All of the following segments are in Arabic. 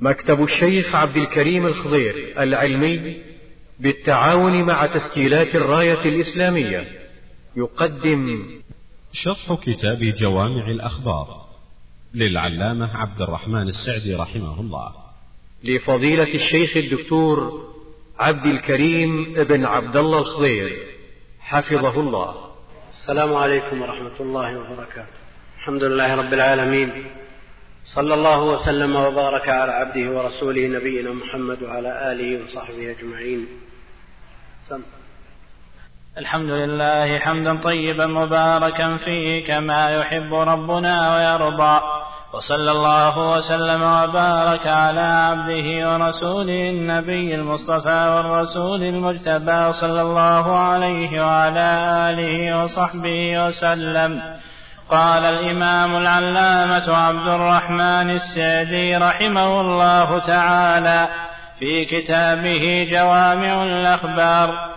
مكتب الشيخ عبد الكريم الخضير العلمي بالتعاون مع تسجيلات الراية الإسلامية. يقدم شرح كتاب جوامع الأخبار للعلامة عبد الرحمن السعدي رحمه الله. لفضيلة الشيخ الدكتور عبد الكريم بن عبد الله الخضير. حفظه الله. السلام عليكم ورحمة الله وبركاته. الحمد لله رب العالمين. صلى الله وسلم وبارك على عبده ورسوله نبينا محمد وعلى آله وصحبه أجمعين سم. الحمد لله حمدا طيبا مباركا فيه كما يحب ربنا ويرضى وصلى الله وسلم وبارك على عبده ورسوله النبي المصطفى والرسول المجتبى صلى الله عليه وعلى آله وصحبه وسلم قال الإمام العلامة عبد الرحمن السعدي رحمه الله تعالى في كتابه جوامع الأخبار.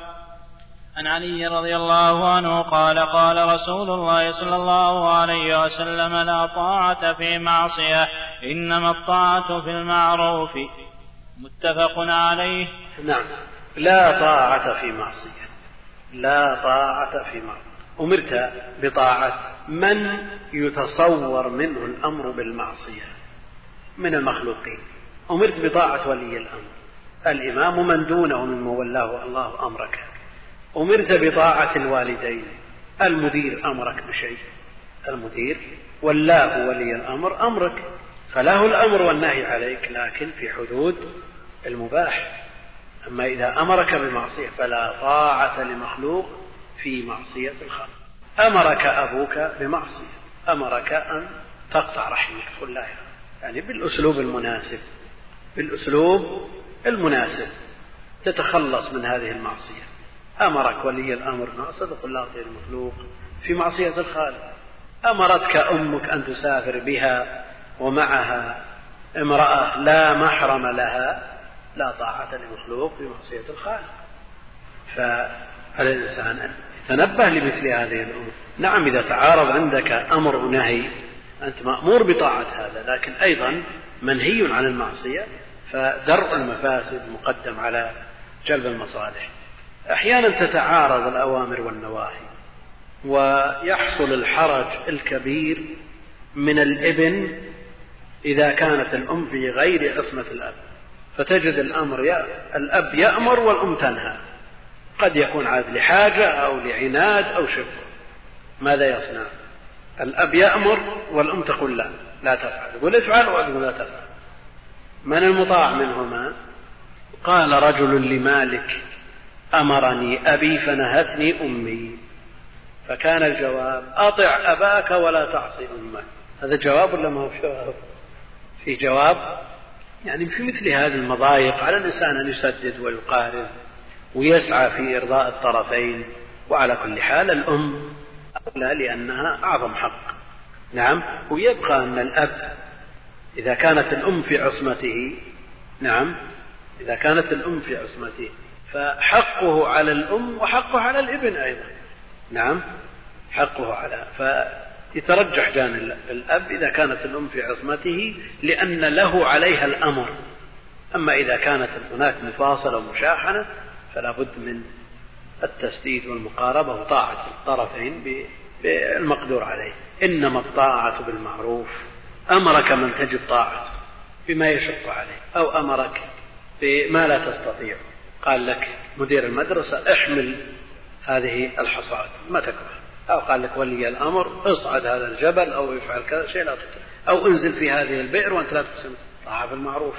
عن علي رضي الله عنه قال قال رسول الله صلى الله عليه وسلم لا طاعة في معصية إنما الطاعة في المعروف. متفق عليه؟ نعم. لا طاعة في معصية. لا طاعة في معصية. أمرت بطاعة من يتصور منه الأمر بالمعصية؟ من المخلوقين. أمرت بطاعة ولي الأمر. الإمام من دونه ممن ولاه الله أمرك. أمرت بطاعة الوالدين. المدير أمرك بشيء. المدير ولاه ولي الأمر أمرك. فله الأمر والنهي عليك لكن في حدود المباح. أما إذا أمرك بمعصية فلا طاعة لمخلوق في معصية الخالق. أمرك أبوك بمعصية. أمرك أن تقطع رحمك. قل لا يعني بالأسلوب المناسب. بالأسلوب المناسب. تتخلص من هذه المعصية. أمرك ولي الأمر صدق الله غير المخلوق في معصية الخالق. أمرتك أمك أن تسافر بها ومعها امرأة لا محرم لها لا طاعة لمخلوق في معصية الخالق. فعلى الإنسان أن يتنبه لمثل هذه الأمور. نعم إذا تعارض عندك أمر ونهي أنت مأمور بطاعة هذا لكن أيضا منهي عن المعصية فدرء المفاسد مقدم على جلب المصالح. أحيانا تتعارض الأوامر والنواهي ويحصل الحرج الكبير من الإبن إذا كانت الأم في غير عصمة الأب. فتجد الأمر يا الأب يأمر والأم تنهى. قد يكون عاد لحاجة أو لعناد أو شبه ماذا يصنع؟ الأب يأمر والأم تقول لا لا تفعل. يقول افعل وأقول لا تفعل. من المطاع منهما؟ قال رجل لمالك أمرني أبي فنهتني أمي. فكان الجواب أطع أباك ولا تعصي أمك. هذا جواب ولا ما هو جواب؟ في جواب يعني في مثل هذه المضايق على الإنسان أن يسدد ويقارب ويسعى في إرضاء الطرفين وعلى كل حال الأم أولى لأنها أعظم حق. نعم ويبقى أن الأب إذا كانت الأم في عصمته نعم إذا كانت الأم في عصمته فحقه على الأم وحقه على الابن أيضا. نعم حقه على فيترجح جانب الأب إذا كانت الأم في عصمته لأن له عليها الأمر. أما إذا كانت هناك مفاصلة ومشاحنة فلا بد من التسديد والمقاربة وطاعة الطرفين بالمقدور عليه. إنما الطاعة بالمعروف. أمرك من تجب طاعته بما يشق عليه أو أمرك بما لا تستطيع. قال لك مدير المدرسة احمل هذه الحصاد. ما تكره. أو قال لك ولي الأمر اصعد هذا الجبل أو افعل كذا شيء لا تطيع أو انزل في هذه البئر وأنت لا تقسم طاعة بالمعروف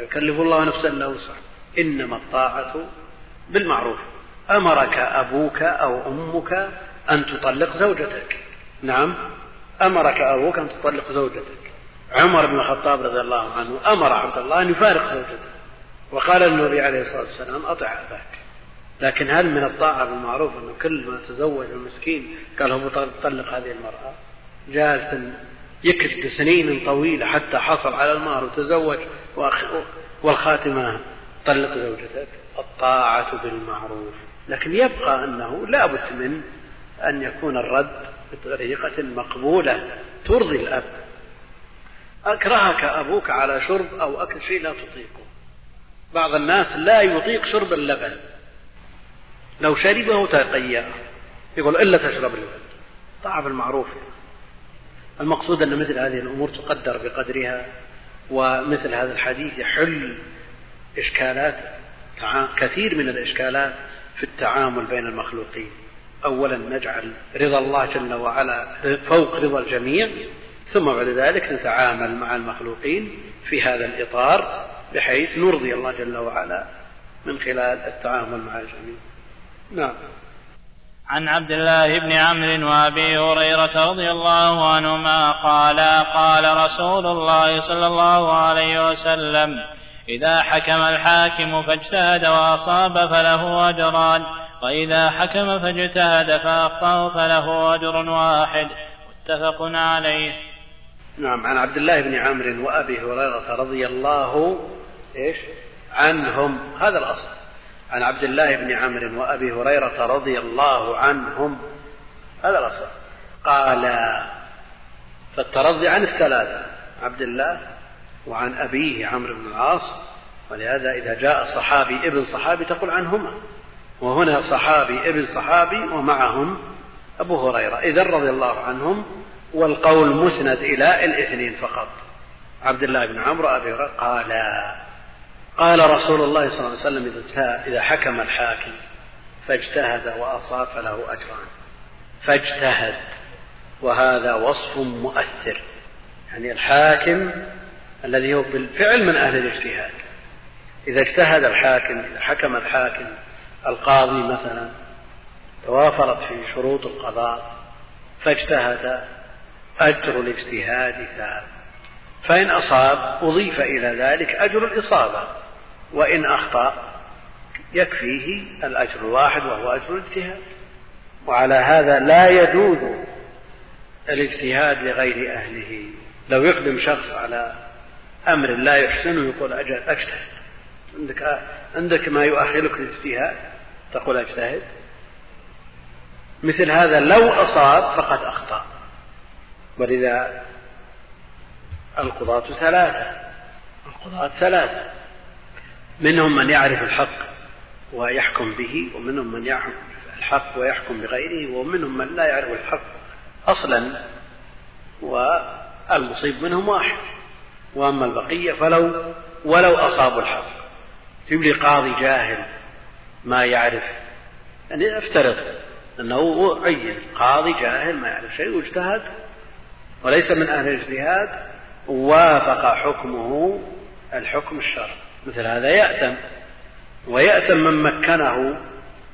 يكلف الله نفسا لا وسع إنما الطاعة بالمعروف. أمرك أبوك أو أمك أن تطلق زوجتك. نعم. أمرك أبوك أن تطلق زوجتك. عمر بن الخطاب رضي الله عنه أمر عبد الله أن يفارق زوجته. وقال النبي عليه الصلاة والسلام أطع أباك. لكن هل من الطاعة بالمعروف أنه كل ما تزوج المسكين قال هو طلق هذه المرأة؟ جالس يكد سنين طويلة حتى حصل على المهر وتزوج والخاتمة طلق زوجتك. الطاعة بالمعروف. لكن يبقى أنه لا بد من أن يكون الرد بطريقة مقبولة. ترضي الأب. أكرهك أبوك على شرب أو أكل شيء لا تطيقه. بعض الناس لا يطيق شرب اللبن. لو شربه تقيأ. يقول إلا تشرب اللبن طاعة المعروف. المقصود أن مثل هذه الأمور تقدر بقدرها ومثل هذا الحديث يحل إشكالات كثير من الإشكالات في التعامل بين المخلوقين. أولا نجعل رضا الله جل وعلا فوق رضا الجميع ثم بعد ذلك نتعامل مع المخلوقين في هذا الإطار بحيث نرضي الله جل وعلا من خلال التعامل مع الجميع. نعم. عن عبد الله بن عمرو وابي هريرة رضي الله عنهما قال قال رسول الله صلى الله عليه وسلم إذا حكم الحاكم فاجتهد وأصاب فله اجران وإذا حكم فاجتهد فاخطا فله أجر واحد. متفق عليه. نعم عن عبد الله بن عمرو وأبي هريرة رضي الله إيش؟ عنهم. هذا الأصل. عن عبد الله بن عمرو وأبي هريرة رضي الله عنهم. هذا الأصل. قال فالترضي عن الثلاثة. عبد الله وعن أبيه عمرو بن العاص ولهذا إذا جاء صحابي ابن صحابي تقول عنهما. وهنا صحابي ابن صحابي ومعهم أبو هريرة. إذا رضي الله عنهم والقول مسند إلى الاثنين فقط. عبد الله بن عمرو أبي هريرة قال قال رسول الله صلى الله عليه وسلم إذا حكم الحاكم فاجتهد وأصاب فله أجران. فاجتهد وهذا وصف مؤثر. يعني الحاكم الذي هو بالفعل من أهل الاجتهاد. إذا اجتهد الحاكم إذا حكم الحاكم القاضي مثلا توافرت في شروط القضاء فاجتهد أجر الاجتهاد ثابت فإن أصاب أضيف إلى ذلك أجر الإصابة. وإن أخطأ يكفيه الأجر الواحد وهو أجر الاجتهاد. وعلى هذا لا يجوز الاجتهاد لغير أهله. لو يقدم شخص على أمر لا يحسنه يقول أجل أجتهد. عندك عندك ما يؤهلك للاجتهاد؟ تقول أجتهد. مثل هذا لو أصاب فقد أخطأ. ولذا القضاة ثلاثة. القضاة ثلاثة. منهم من يعرف الحق ويحكم به ومنهم من يعرف الحق ويحكم بغيره ومنهم من لا يعرف الحق أصلا والمصيب منهم واحد. وأما البقية فلو ولو أصابوا الحق. تجيب لي قاضي جاهل ما يعرف يعني افترض أنه عين قاضي جاهل ما يعرف شيء واجتهد وليس من أهل الاجتهاد وافق حكمه الحكم الشرعي. مثل هذا يأثم ويأثم من مكنه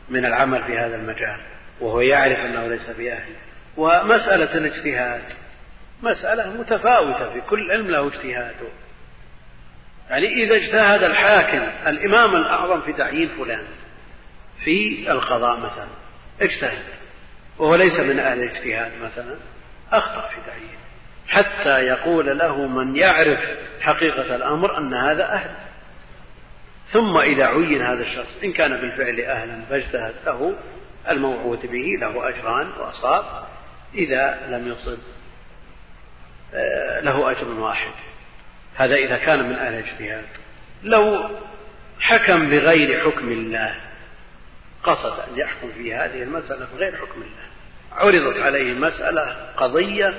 من العمل في هذا المجال وهو يعرف أنه ليس بأهله ومسألة الاجتهاد مسألة متفاوتة في كل علم له اجتهاده. يعني إذا اجتهد الحاكم الإمام الأعظم في تعيين فلان في القضاء مثلا اجتهد. وهو ليس من أهل الاجتهاد مثلا أخطأ في تعيين. حتى يقول له من يعرف حقيقة الأمر أن هذا أهل. ثم إذا عين هذا الشخص إن كان بالفعل أهلا فاجتهد له الموعود به له أجران وأصاب إذا لم يصب له أجر واحد. هذا إذا كان من أهل الاجتهاد لو حكم بغير حكم الله قصد أن يحكم في هذه المسألة بغير حكم الله. عرضت عليه مسألة قضية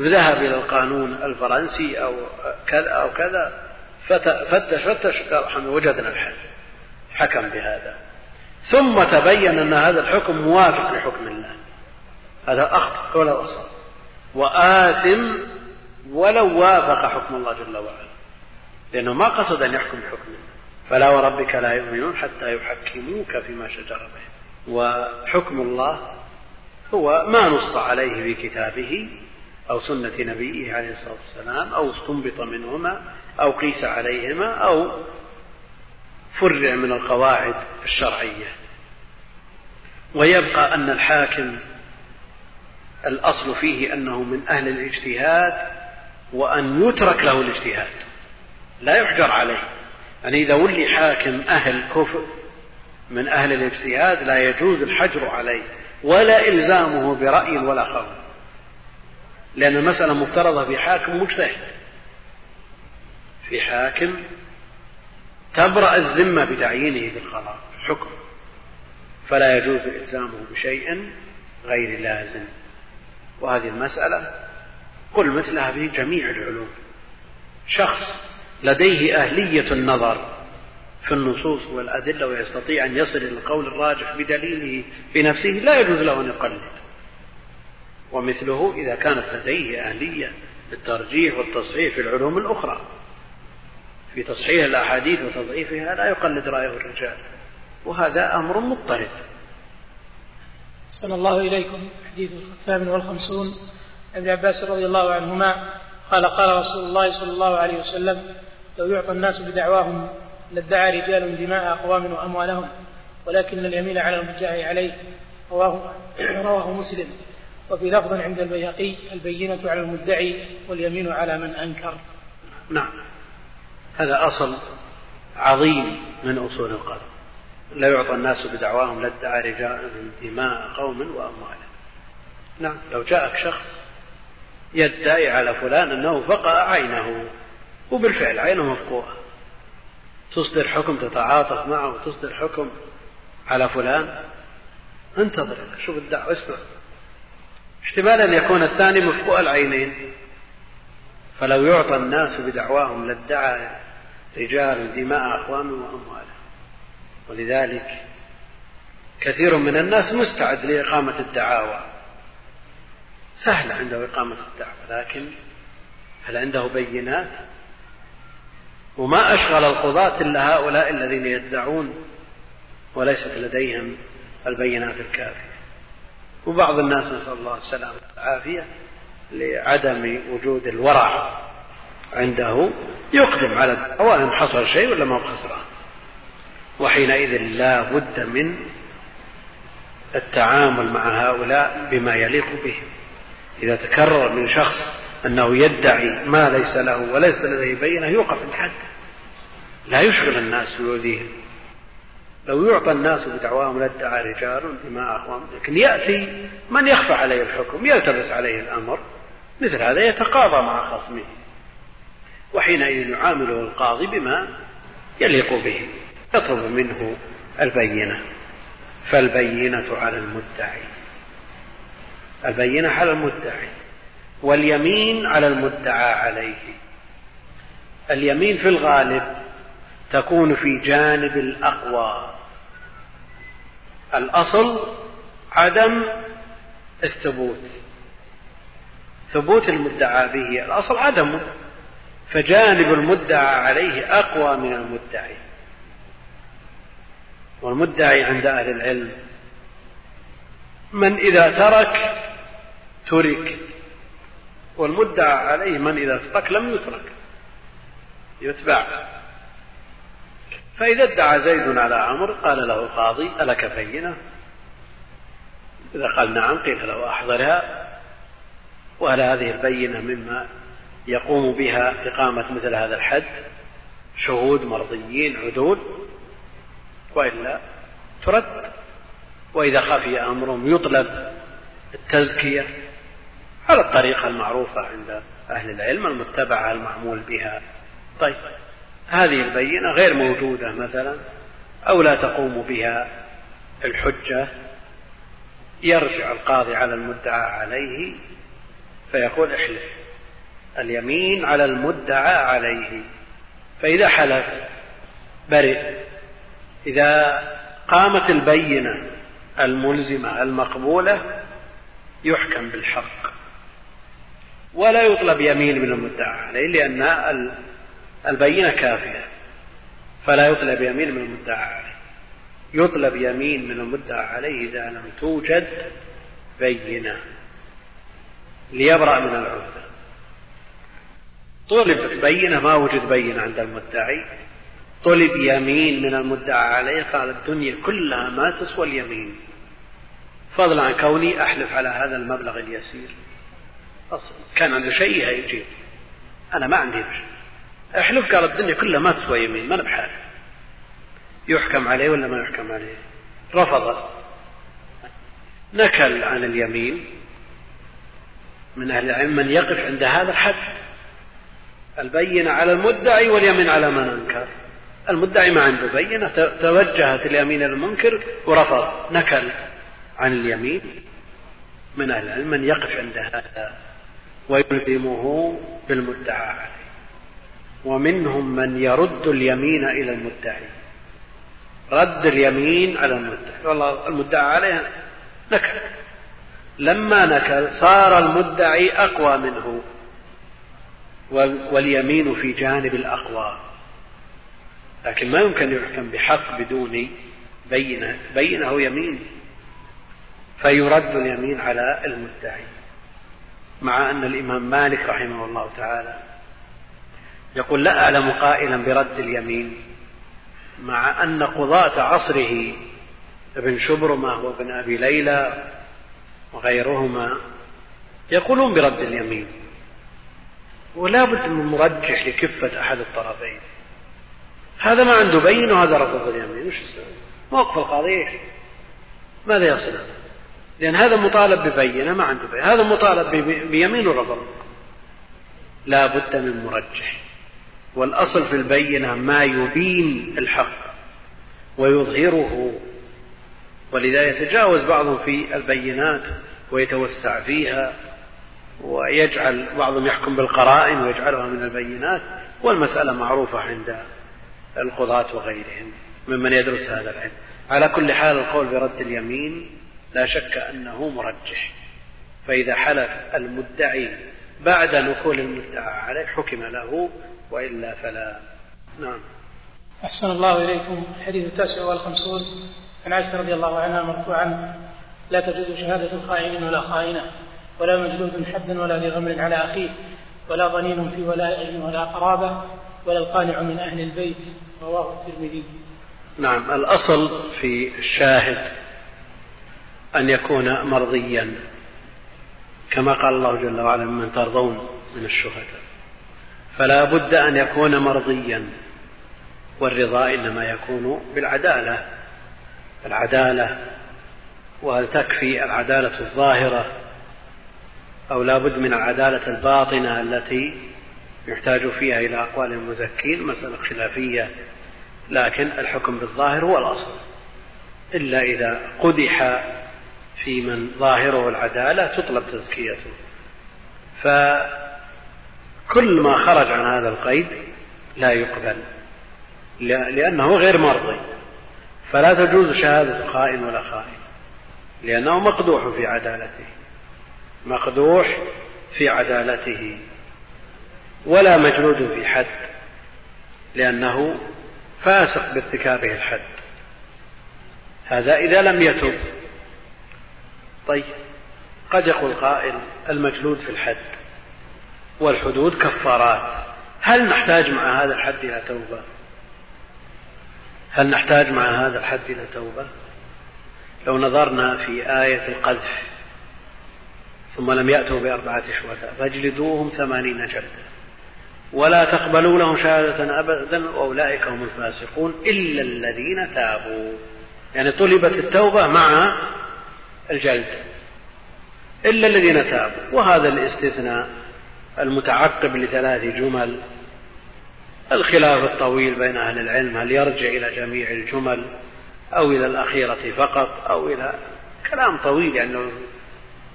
ذهب إلى القانون الفرنسي أو كذا أو كذا فتش فتش قال وجدنا الحل. حكم بهذا. ثم تبين أن هذا الحكم موافق لحكم الله. هذا أخطأ ولو أصاب وآثم ولو وافق حكم الله جل وعلا. لأنه ما قصد أن يحكم بحكم الله. فلا وربك لا يؤمنون حتى يحكموك فيما شجر بهم وحكم الله هو ما نص عليه في كتابه أو سنة نبيه عليه الصلاة والسلام أو استنبط منهما أو قيس عليهما أو فرع من القواعد الشرعية. ويبقى أن الحاكم الأصل فيه أنه من أهل الاجتهاد وأن يترك له الاجتهاد. لا يحجر عليه. يعني إذا ولي حاكم أهل كفر من أهل الاجتهاد لا يجوز الحجر عليه ولا إلزامه برأي ولا قول لأن المسألة مفترضة في حاكم مجتهد. في حاكم تبرأ الذمة بتعيينه في القضاء حكم. فلا يجوز إلزامه بشيء غير لازم. وهذه المسألة قل مثلها في جميع العلوم. شخص لديه أهلية النظر في النصوص والأدلة ويستطيع أن يصل إلى القول الراجح بدليله بنفسه لا يجوز له أن يقلد. ومثله إذا كانت لديه أهلية للترجيح والتصحيح في العلوم الأخرى. في تصحيح الأحاديث وتضعيفها لا يقلد رأيه الرجال. وهذا أمر مضطرد. صلى الله إليكم حديث الثامن والخمسون. ابن عباس رضي الله عنهما قال قال رسول الله صلى الله عليه وسلم لو يعطى الناس بدعواهم لادعى رجال دماء أقوام وأموالهم ولكن اليمين على المدعي عليه. رواه رواه مسلم. وفي لفظ عند البيهقي البينة على المدعي واليمين على من أنكر. نعم. هذا أصل عظيم من أصول القدر لا يعطى الناس بدعواهم لادعى رجال دماء قوم وأموالهم. نعم. لو جاءك شخص يدعي على فلان أنه فقع عينه وبالفعل عينه مفقوعة. تصدر حكم تتعاطف معه وتصدر حكم على فلان؟ انتظر شوف الدعوة اسمع. احتمال أن يكون الثاني مفقوع العينين. فلو يعطى الناس بدعواهم لادعى رجال دماء أقوام وأموالهم ولذلك كثير من الناس مستعد لإقامة الدعاوى. سهل عنده إقامة الدعوة لكن هل عنده بينات؟ وما أشغل القضاة إلا هؤلاء الذين يدعون وليست لديهم البينات الكافية. وبعض الناس نسأل الله السلامة والعافية لعدم وجود الورع عنده يقدم على الدعوة حصل شيء ولا ما خسران. وحينئذ لا بد من التعامل مع هؤلاء بما يليق بهم. إذا تكرر من شخص أنه يدعي ما ليس له وليس لديه بينة يوقف الحد. لا يشغل الناس ويؤذيهم لو يعطى الناس بدعواهم لادعى رجال دماء أخوان. لكن يأتي من يخفى عليه الحكم يلتبس عليه الأمر. مثل هذا يتقاضى مع خصمه. وحينئذ يعامله القاضي بما يليق به. يطلب منه البينة. فالبينة على المدعي. البينة على المدعي واليمين على المدعى عليه. اليمين في الغالب تكون في جانب الأقوى. الأصل عدم الثبوت. ثبوت المدعى به. الأصل عدمه فجانب المدعى عليه أقوى من المدعي. والمدعي عند أهل العلم. من إذا ترك ترك والمدعى عليه من إذا ترك لم يترك يتبع فإذا ادعى زيد على عمرو قال له القاضي ألك بينة؟ إذا قال نعم قيل له أحضرها وهل هذه البينة مما يقوم بها إقامة مثل هذا الحد؟ شهود مرضيين عدول وإلا ترد. وإذا خفي أمرهم يطلب التزكية. على الطريقة المعروفة عند أهل العلم المتبعة المعمول بها. طيب هذه البينة غير موجودة مثلا أو لا تقوم بها الحجة. يرجع القاضي على المدعى عليه فيقول احلف اليمين على المدعى عليه. فإذا حلف برئ. إذا قامت البينة الملزمة المقبولة يحكم بالحق. ولا يطلب يمين من المدعى عليه لأن البينة كافية. فلا يطلب يمين من المدعى عليه. يطلب يمين من المدعى عليه إذا لم توجد بينة. ليبرأ من العهدة طلب بينة ما وجد بينة عند المدعي. طلب يمين من المدعى عليه قال الدنيا كلها ما تسوى اليمين. فضلا عن كوني أحلف على هذا المبلغ اليسير. كان عنده شيء يجيب. أنا ما عندي شيء. أحلف قال الدنيا كلها ما تسوى يمين ما أنا بحالي يحكم عليه ولا ما يحكم عليه رفض. نكل عن اليمين. من أهل العلم من يقف عند هذا الحد. البينة على المدعي واليمين على من أنكر. المدعي ما عنده بينة توجهت اليمين المنكر ورفض. نكل عن اليمين. من أهل العلم من يقف عند هذا. ويلزمه بالمدعى عليه. ومنهم من يرد اليمين إلى المدعي. رد اليمين على المدعي. والله المدعى عليه نكل لما نكل صار المدعي أقوى منه. واليمين في جانب الأقوى. لكن ما يمكن يحكم بحق بدون بينة. بينه يمين. فيرد اليمين على المدعي. مع أن الإمام مالك رحمه الله تعالى يقول لا أعلم قائلا برد اليمين مع أن قضاة عصره ابن شبرمة وابن أبي ليلى وغيرهما يقولون برد اليمين ولا بد من مرجح لكفة أحد الطرفين هذا ما عنده بين وهذا رفض اليمين وش يسوي؟ موقف القاضي ماذا يصنع؟ لأن هذا مطالب ببينة ما عنده بينة هذا مطالب بيمين ورفض لا بد من مرجح. والأصل في البينة ما يبين الحق ويظهره. ولذا يتجاوز بعضهم في البينات ويتوسع فيها ويجعل بعضهم يحكم بالقرائن ويجعلها من البينات. والمسألة معروفة عند القضاة وغيرهم ممن يدرس هذا العلم. على كل حال القول برد اليمين لا شك أنه مرجح. فإذا حلف المدعي بعد نقول المدعى عليه حكم له وإلا فلا. نعم. أحسن الله إليكم. الحديث التاسع والخمسون. عن عائشة رضي الله عنها مرفوعا. لا تجوز شهادة خائن ولا خائنة ولا مجلود حدا ولا ذي غمر على أخيه ولا ضنين في ولاء ولا قرابة ولا القانع من أهل البيت. رواه الترمذي. نعم. الأصل في الشاهد أن يكون مرضيا كما قال الله جل وعلا من ترضون من الشهداء. فلا بد أن يكون مرضيا والرضا إنما يكون بالعدالة. العدالة وهل تكفي العدالة الظاهرة أو لا بد من العدالة الباطنة التي يحتاج فيها إلى أقوال المزكين مسألة خلافية. لكن الحكم بالظاهر هو الأصل. إلا إذا قدح في من ظاهره العدالة تطلب تزكيته. فكل ما خرج عن هذا القيد لا يقبل لأنه غير مرضي. فلا تجوز شهادة خائن ولا خائن لأنه مقدوح في عدالته مقدوح في عدالته ولا مجلود في حد لأنه فاسق بارتكابه الحد. هذا إذا لم يتب طيب. قد يقول قائل المجلود في الحد والحدود كفارات. هل نحتاج مع هذا الحد إلى توبة؟ هل نحتاج مع هذا الحد إلى توبة؟ لو نظرنا في آية القذف ثم لم يأتوا بأربعة شهداء فاجلدوهم ثمانين جلدة ولا تقبلوا لهم شهادة أبدا وأولئك هم الفاسقون إلا الذين تابوا. يعني طلبت التوبة مع الجلد إلا الذين تابوا وهذا الاستثناء المتعقب لثلاث جمل. الخلاف الطويل بين أهل العلم هل يرجع إلى جميع الجمل أو إلى الأخيرة فقط أو إلى كلام طويل؟ يعني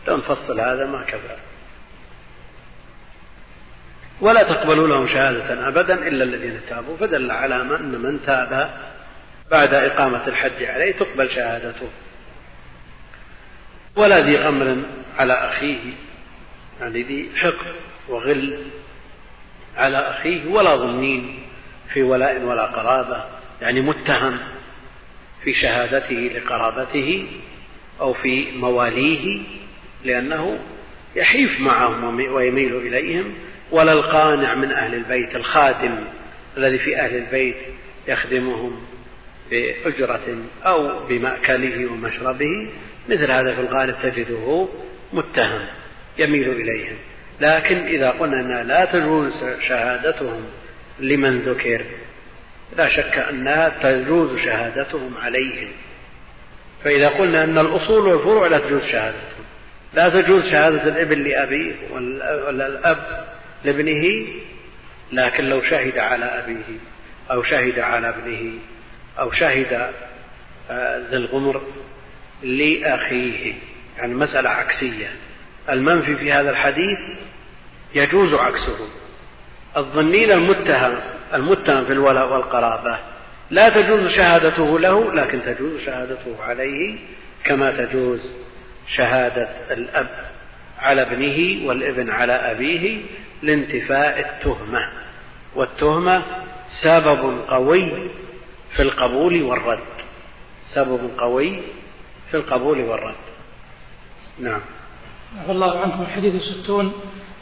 لو نفصل هذا ما كفى ولا تقبلوا لهم شهادة أبدا إلا الذين تابوا. فدل على أن من تاب بعد إقامة الحد عليه تقبل شهادته. ولا ذي أمر على أخيه يعني ذي حقد وغل على أخيه ولا ضمنين في ولاء ولا قرابة يعني متهم في شهادته لقرابته أو في مواليه لأنه يحيف معهم ويميل إليهم ولا القانع من أهل البيت الخادم الذي في أهل البيت يخدمهم بأجرة أو بمأكله ومشربه مثل هذا في الغالب تجده متهم يميل إليهم. لكن إذا قلنا أنها لا تجوز شهادتهم لمن ذكر لا شك أنها تجوز شهادتهم عليهم. فإذا قلنا أن الأصول والفروع لا تجوز شهادتهم لا تجوز شهادة الابن لأبيه ولا الأب لابنه لكن لو شهد على أبيه أو شهد على ابنه أو شهد آه، ذي الغمر لأخيه يعني مسألة عكسية. المنفي في هذا الحديث يجوز عكسه. الظنين المتهم المتهم في الولاء والقرابة لا تجوز شهادته له لكن تجوز شهادته عليه كما تجوز شهادة الأب على ابنه والابن على أبيه لانتفاء التهمة. والتهمة سبب قوي في القبول والرد. سبب قوي في القبول والرد. نعم. عفى الله عنكم. الحديث ستون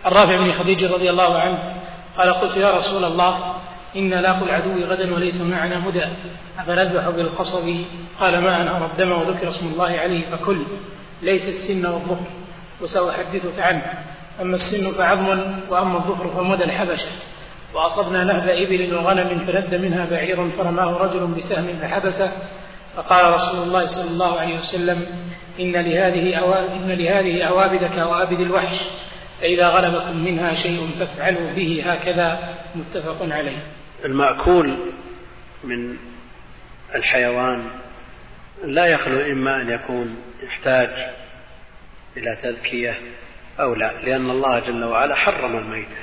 الرافع بن خديج رضي الله عنه قال قلت يا رسول الله إن لاقوا العدو غدا وليس معنا هدى. أفنذبح بالقصب؟ قال ما أنهر الدم وذكر اسم الله عليه فكل. ليس السن والظفر وسأحدثك عنه. أما السن فعظم وأما الظفر فمدى الحبشة. وأصبنا نهب إبل وغنم فند منها بعير فرماه رجل بسهم فحبسه. فقال رسول الله صلى الله عليه وسلم إن لهذه إن لهذه أوابد كأوابد الوحش فإذا غلبكم منها شيء فافعلوا به هكذا. متفق عليه. المأكول من الحيوان لا يخلو إما أن يكون يحتاج إلى تذكية أو لا لأن الله جل وعلا حرم الميتة.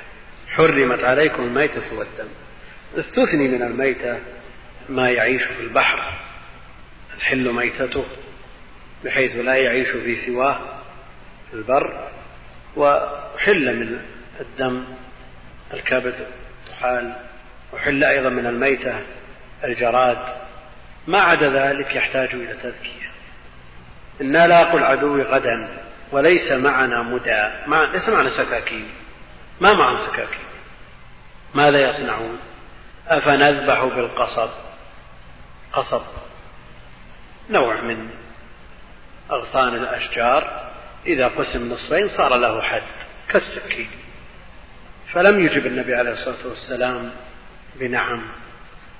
حرمت عليكم الميتة والدم. استثني من الميتة ما يعيش في البحر. الحل ميتته بحيث لا يعيش في سواه في البر وحل من الدم الكبد الطحال وحل أيضا من الميتة الجراد. ما عدا ذلك يحتاج إلى تذكية إنا لاقوا العدو غدا وليس معنا مدى. مع ليس معنا سكاكين. ما معهم سكاكين. ماذا يصنعون؟ أفنذبح بالقصب. قصب. نوع من أغصان الأشجار إذا قسم نصفين صار له حد كالسكين. فلم يجب النبي عليه الصلاة والسلام بنعم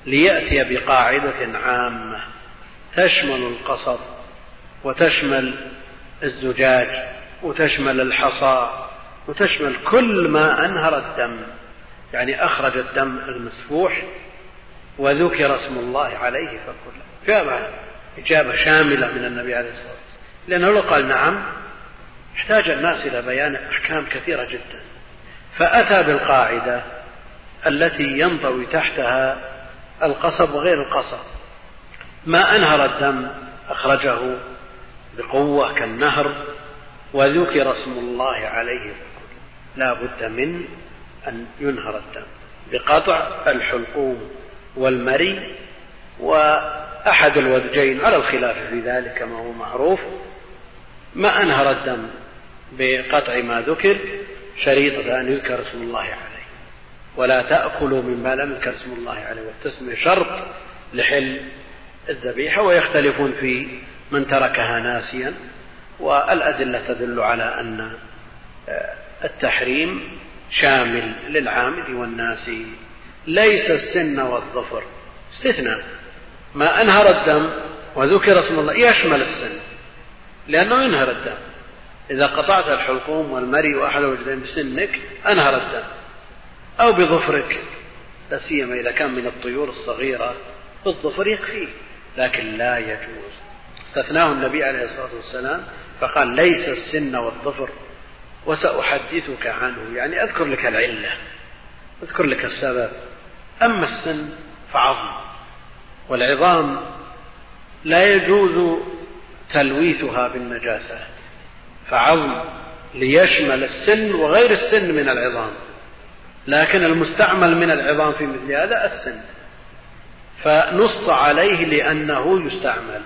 ليأتي بقاعدة عامة تشمل القصب وتشمل الزجاج وتشمل الحصى وتشمل كل ما أنهر الدم يعني أخرج الدم المسفوح وذكر اسم الله عليه فكل. إجابة إجابة شاملة من النبي عليه الصلاة والسلام. لأنه لو قال نعم احتاج الناس إلى بيان أحكام كثيرة جدا. فأتى بالقاعدة التي ينضوي تحتها القصب وغير القصب. ما أنهر الدم أخرجه بقوة كالنهر وذكر اسم الله عليه. لا بد من أن ينهر الدم بقطع الحلقوم والمري وأحد الوجهين على الخلاف في ذلك كما هو معروف ما أنهر الدم بقطع ما ذكر شريطة أن يذكر اسم الله عليه. ولا تأكلوا مما لم يذكر اسم الله عليه والتسمية شرط لحل الذبيحة ويختلفون في من تركها ناسيا. والأدلة تدل على أن آه، التحريم شامل للعامل والناسي ليس السن والظفر استثناء. ما أنهر الدم وذكر اسم الله يشمل السن لأنه ينهر الدم. إذا قطعت الحلقوم والمري وأحد وجدين بسنك أنهر الدم أو بظفرك. لا سيما إذا كان من الطيور الصغيرة بالظفر يكفيه لكن لا يجوز. استثناه النبي عليه الصلاة والسلام فقال ليس السن والظفر. وسأحدثك عنه يعني أذكر لك العلة أذكر لك السبب. أما السن فعظم. والعظام لا يجوز تلويثها بالنجاسة فعظم ليشمل السن وغير السن من العظام. لكن المستعمل من العظام في مثل هذا السن. فنص عليه لأنه يستعمل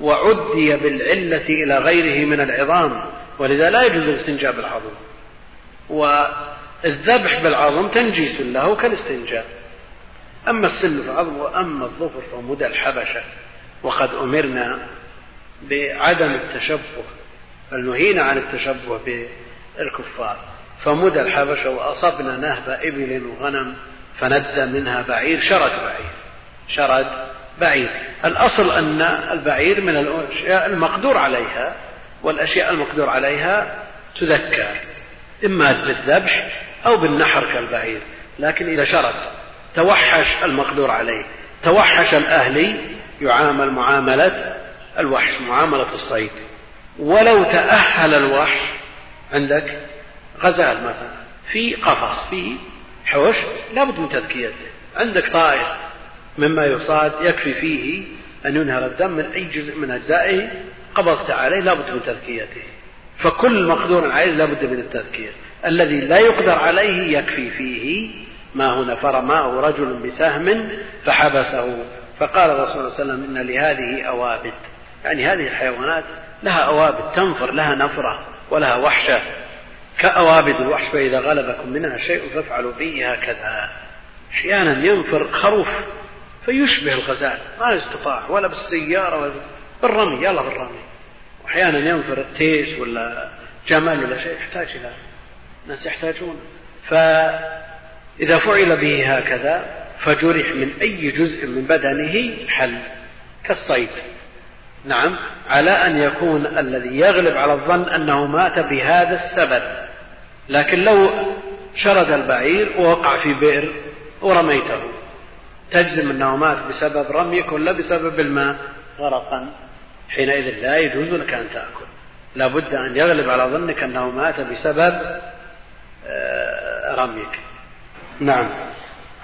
وعدي بالعلة إلى غيره من العظام ولذا لا يجوز الاستنجاء بالعظم. والذبح بالعظم تنجيس له كالاستنجاء. أما السن فعظم وأما الظفر فمدى الحبشة. وقد أمرنا بعدم التشبه بل نهينا عن التشبه بالكفار. فمدى الحبشة وأصبنا نهب إبل وغنم فند منها بعير شرد بعير شرد بعير. الأصل أن البعير من الأشياء المقدور عليها والأشياء المقدور عليها تذكى إما بالذبح أو بالنحر كالبعير لكن إذا شرد. توحش المقدور عليه. توحش الأهلي يعامل معاملة الوحش معاملة الصيد. ولو تأهل الوحش عندك غزال مثلا في قفص في حوش لابد من تذكيته عندك طائر مما يصاد يكفي فيه أن ينهر الدم من أي جزء من أجزائه قبضت عليه لابد من تذكيته. فكل مقدور عليه لابد من التذكية الذي لا يقدر عليه يكفي فيه ما هنا فرماه رجل بسهم فحبسه. فقال الرسول صلى الله عليه وسلم إن لهذه أوابد يعني هذه الحيوانات لها أوابد تنفر لها نفرة ولها وحشة. كأوابد الوحش فإذا غلبكم منها شيء فافعلوا به هكذا. أحيانا ينفر خروف فيشبه الغزال ما يستطاع ولا بالسيارة ولا بالرمي يلا بالرمي. وأحيانا ينفر تيس ولا جمل ولا شيء يحتاج إلى الناس يحتاجون فإذا فعل به هكذا فجرح من أي جزء من بدنه حل كالصيد. نعم على أن يكون الذي يغلب على الظن أنه مات بهذا السبب. لكن لو شرد البعير ووقع في بئر ورميته تجزم أنه مات بسبب رميك ولا بسبب الماء. غرقا. حينئذ لا يجوز لك أن تأكل. لابد أن يغلب على ظنك أنه مات بسبب آه، رميك. نعم.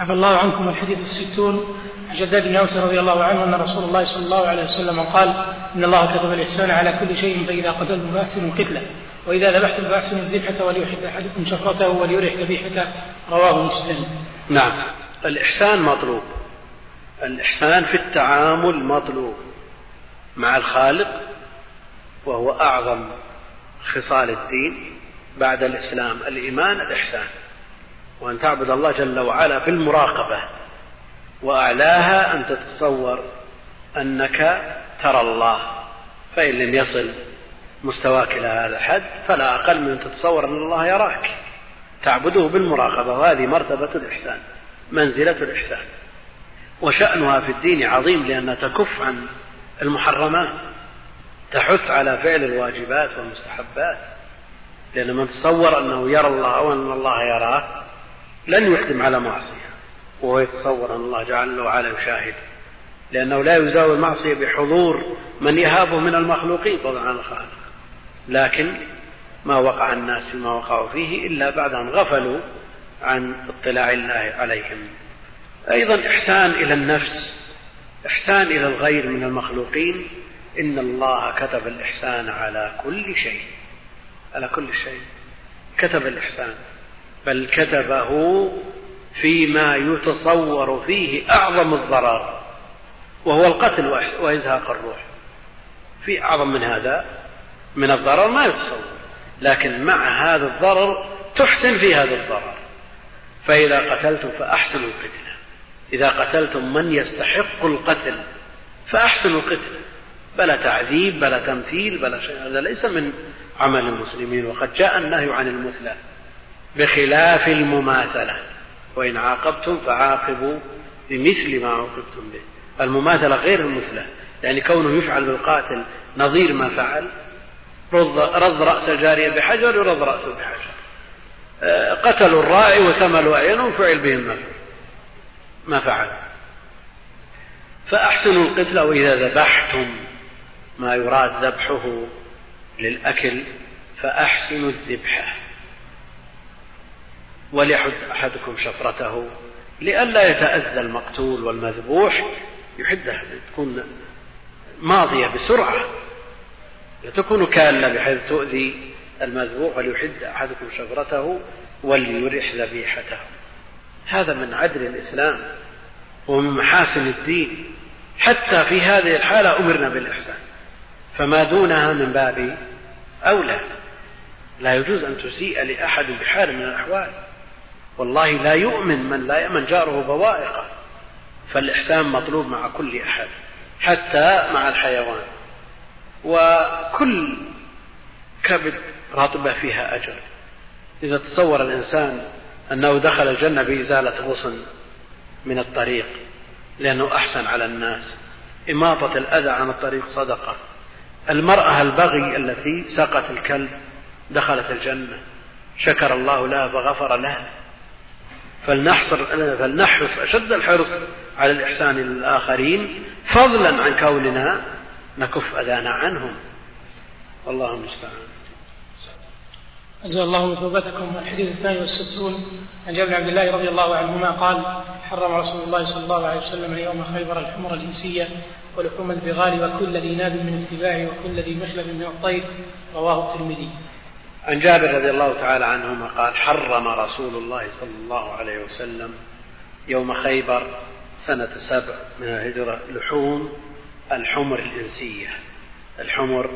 عفى الله عنكم الحديث الستون عن جداد بن أوس رضي الله عنه أن رسول الله صلى الله عليه وسلم قال إن الله كتب الإحسان على كل شيء فإذا قتلتم فأحسنوا القتله وإذا ذبحتم فأحسنوا الذبحة وليحب أحدكم شفرته وليرح ذبيحته. رواه مسلم. نعم. الإحسان مطلوب. الإحسان في التعامل مطلوب مع الخالق وهو أعظم خصال الدين بعد الإسلام. الإيمان الإحسان. وأن تعبد الله جل وعلا في المراقبة وأعلاها أن تتصور أنك ترى الله فإن لم يصل مستواك إلى هذا الحد فلا أقل من أن تتصور أن الله يراك. تعبده بالمراقبة وهذه مرتبة الإحسان منزلة الإحسان. وشأنها في الدين عظيم لأنها تكف عن المحرمات تحث على فعل الواجبات والمستحبات. لأن من تصور أنه يرى الله أو أن الله يراه لن يقدم على معصية. وهو يتصور أن الله جل وعلا يشاهد لأنه لا يزاول المعصية بحضور من يهابه من المخلوقين فضلا عن الخالق. لكن ما وقع الناس فيما وقعوا فيه إلا بعد أن غفلوا عن اطلاع الله عليهم. أيضا إحسان إلى النفس إحسان إلى الغير من المخلوقين. إن الله كتب الإحسان على كل شيء. على كل شيء. كتب الإحسان. بل كتبه فيما يتصور فيه أعظم الضرر وهو القتل وإزهاق الروح. في أعظم من هذا من الضرر ما يتصور لكن مع هذا الضرر تحسن في هذا الضرر. فإذا قتلتم فأحسنوا القتل. إذا قتلتم من يستحق القتل فأحسنوا القتل. بلا تعذيب بلا تمثيل بلا شيء هذا ليس من عمل المسلمين. وقد جاء النهي عن المثلى. بخلاف المماثلة. وإن عاقبتم فعاقبوا بمثل ما عوقبتم به. المماثلة غير المثلة. يعني كونه يفعل بالقاتل نظير ما فعل رد رأس الجارية بحجر يرد رأسه بحجر. آه، قتلوا الراعي وثملوا عينه وفعل بهم ما فعل. فأحسنوا القتل وإذا ذبحتم ما يراد ذبحه للأكل فأحسنوا الذبحة وليحد أحدكم شفرته لئلا يتأذى المقتول والمذبوح. يحدها تكون ماضية بسرعة لا تكون كالة بحيث تؤذي المذبوح وليحد أحدكم شفرته وليرح ذبيحته. هذا من عدل الإسلام ومن محاسن الدين. حتى في هذه الحالة أمرنا بالإحسان فما دونها من باب أولى. لا يجوز أن تسيء لأحد بحال من الأحوال. والله لا يؤمن من لا يأمن جاره بوائقه فالإحسان مطلوب مع كل أحد حتى مع الحيوان. وكل كبد رطبة فيها أجر. إذا تصور الإنسان أنه دخل الجنة بإزالة غصن من الطريق لأنه أحسن على الناس. إماطة الأذى عن الطريق صدقة. المرأة البغي التي سقت الكلب دخلت الجنة. شكر الله لها فغفر لها. فلنحصر فلنحرص أشد الحرص على الإحسان للآخرين فضلا عن كوننا نكف أذانا عنهم. والله المستعان. أجزل الله مثوبتكم الحديث الثاني والستون عن جابر عبد الله رضي الله عنهما قال حرم رسول الله صلى الله عليه وسلم يوم خيبر الحمر الإنسية ولحوم البغال وكل ذي ناب من السباع وكل ذي مخلب من الطير. رواه الترمذي. عن جابر رضي الله تعالى عنهما قال حرم رسول الله صلى الله عليه وسلم يوم خيبر سنة سبع من الهجرة لحوم الحمر الإنسية. الحمر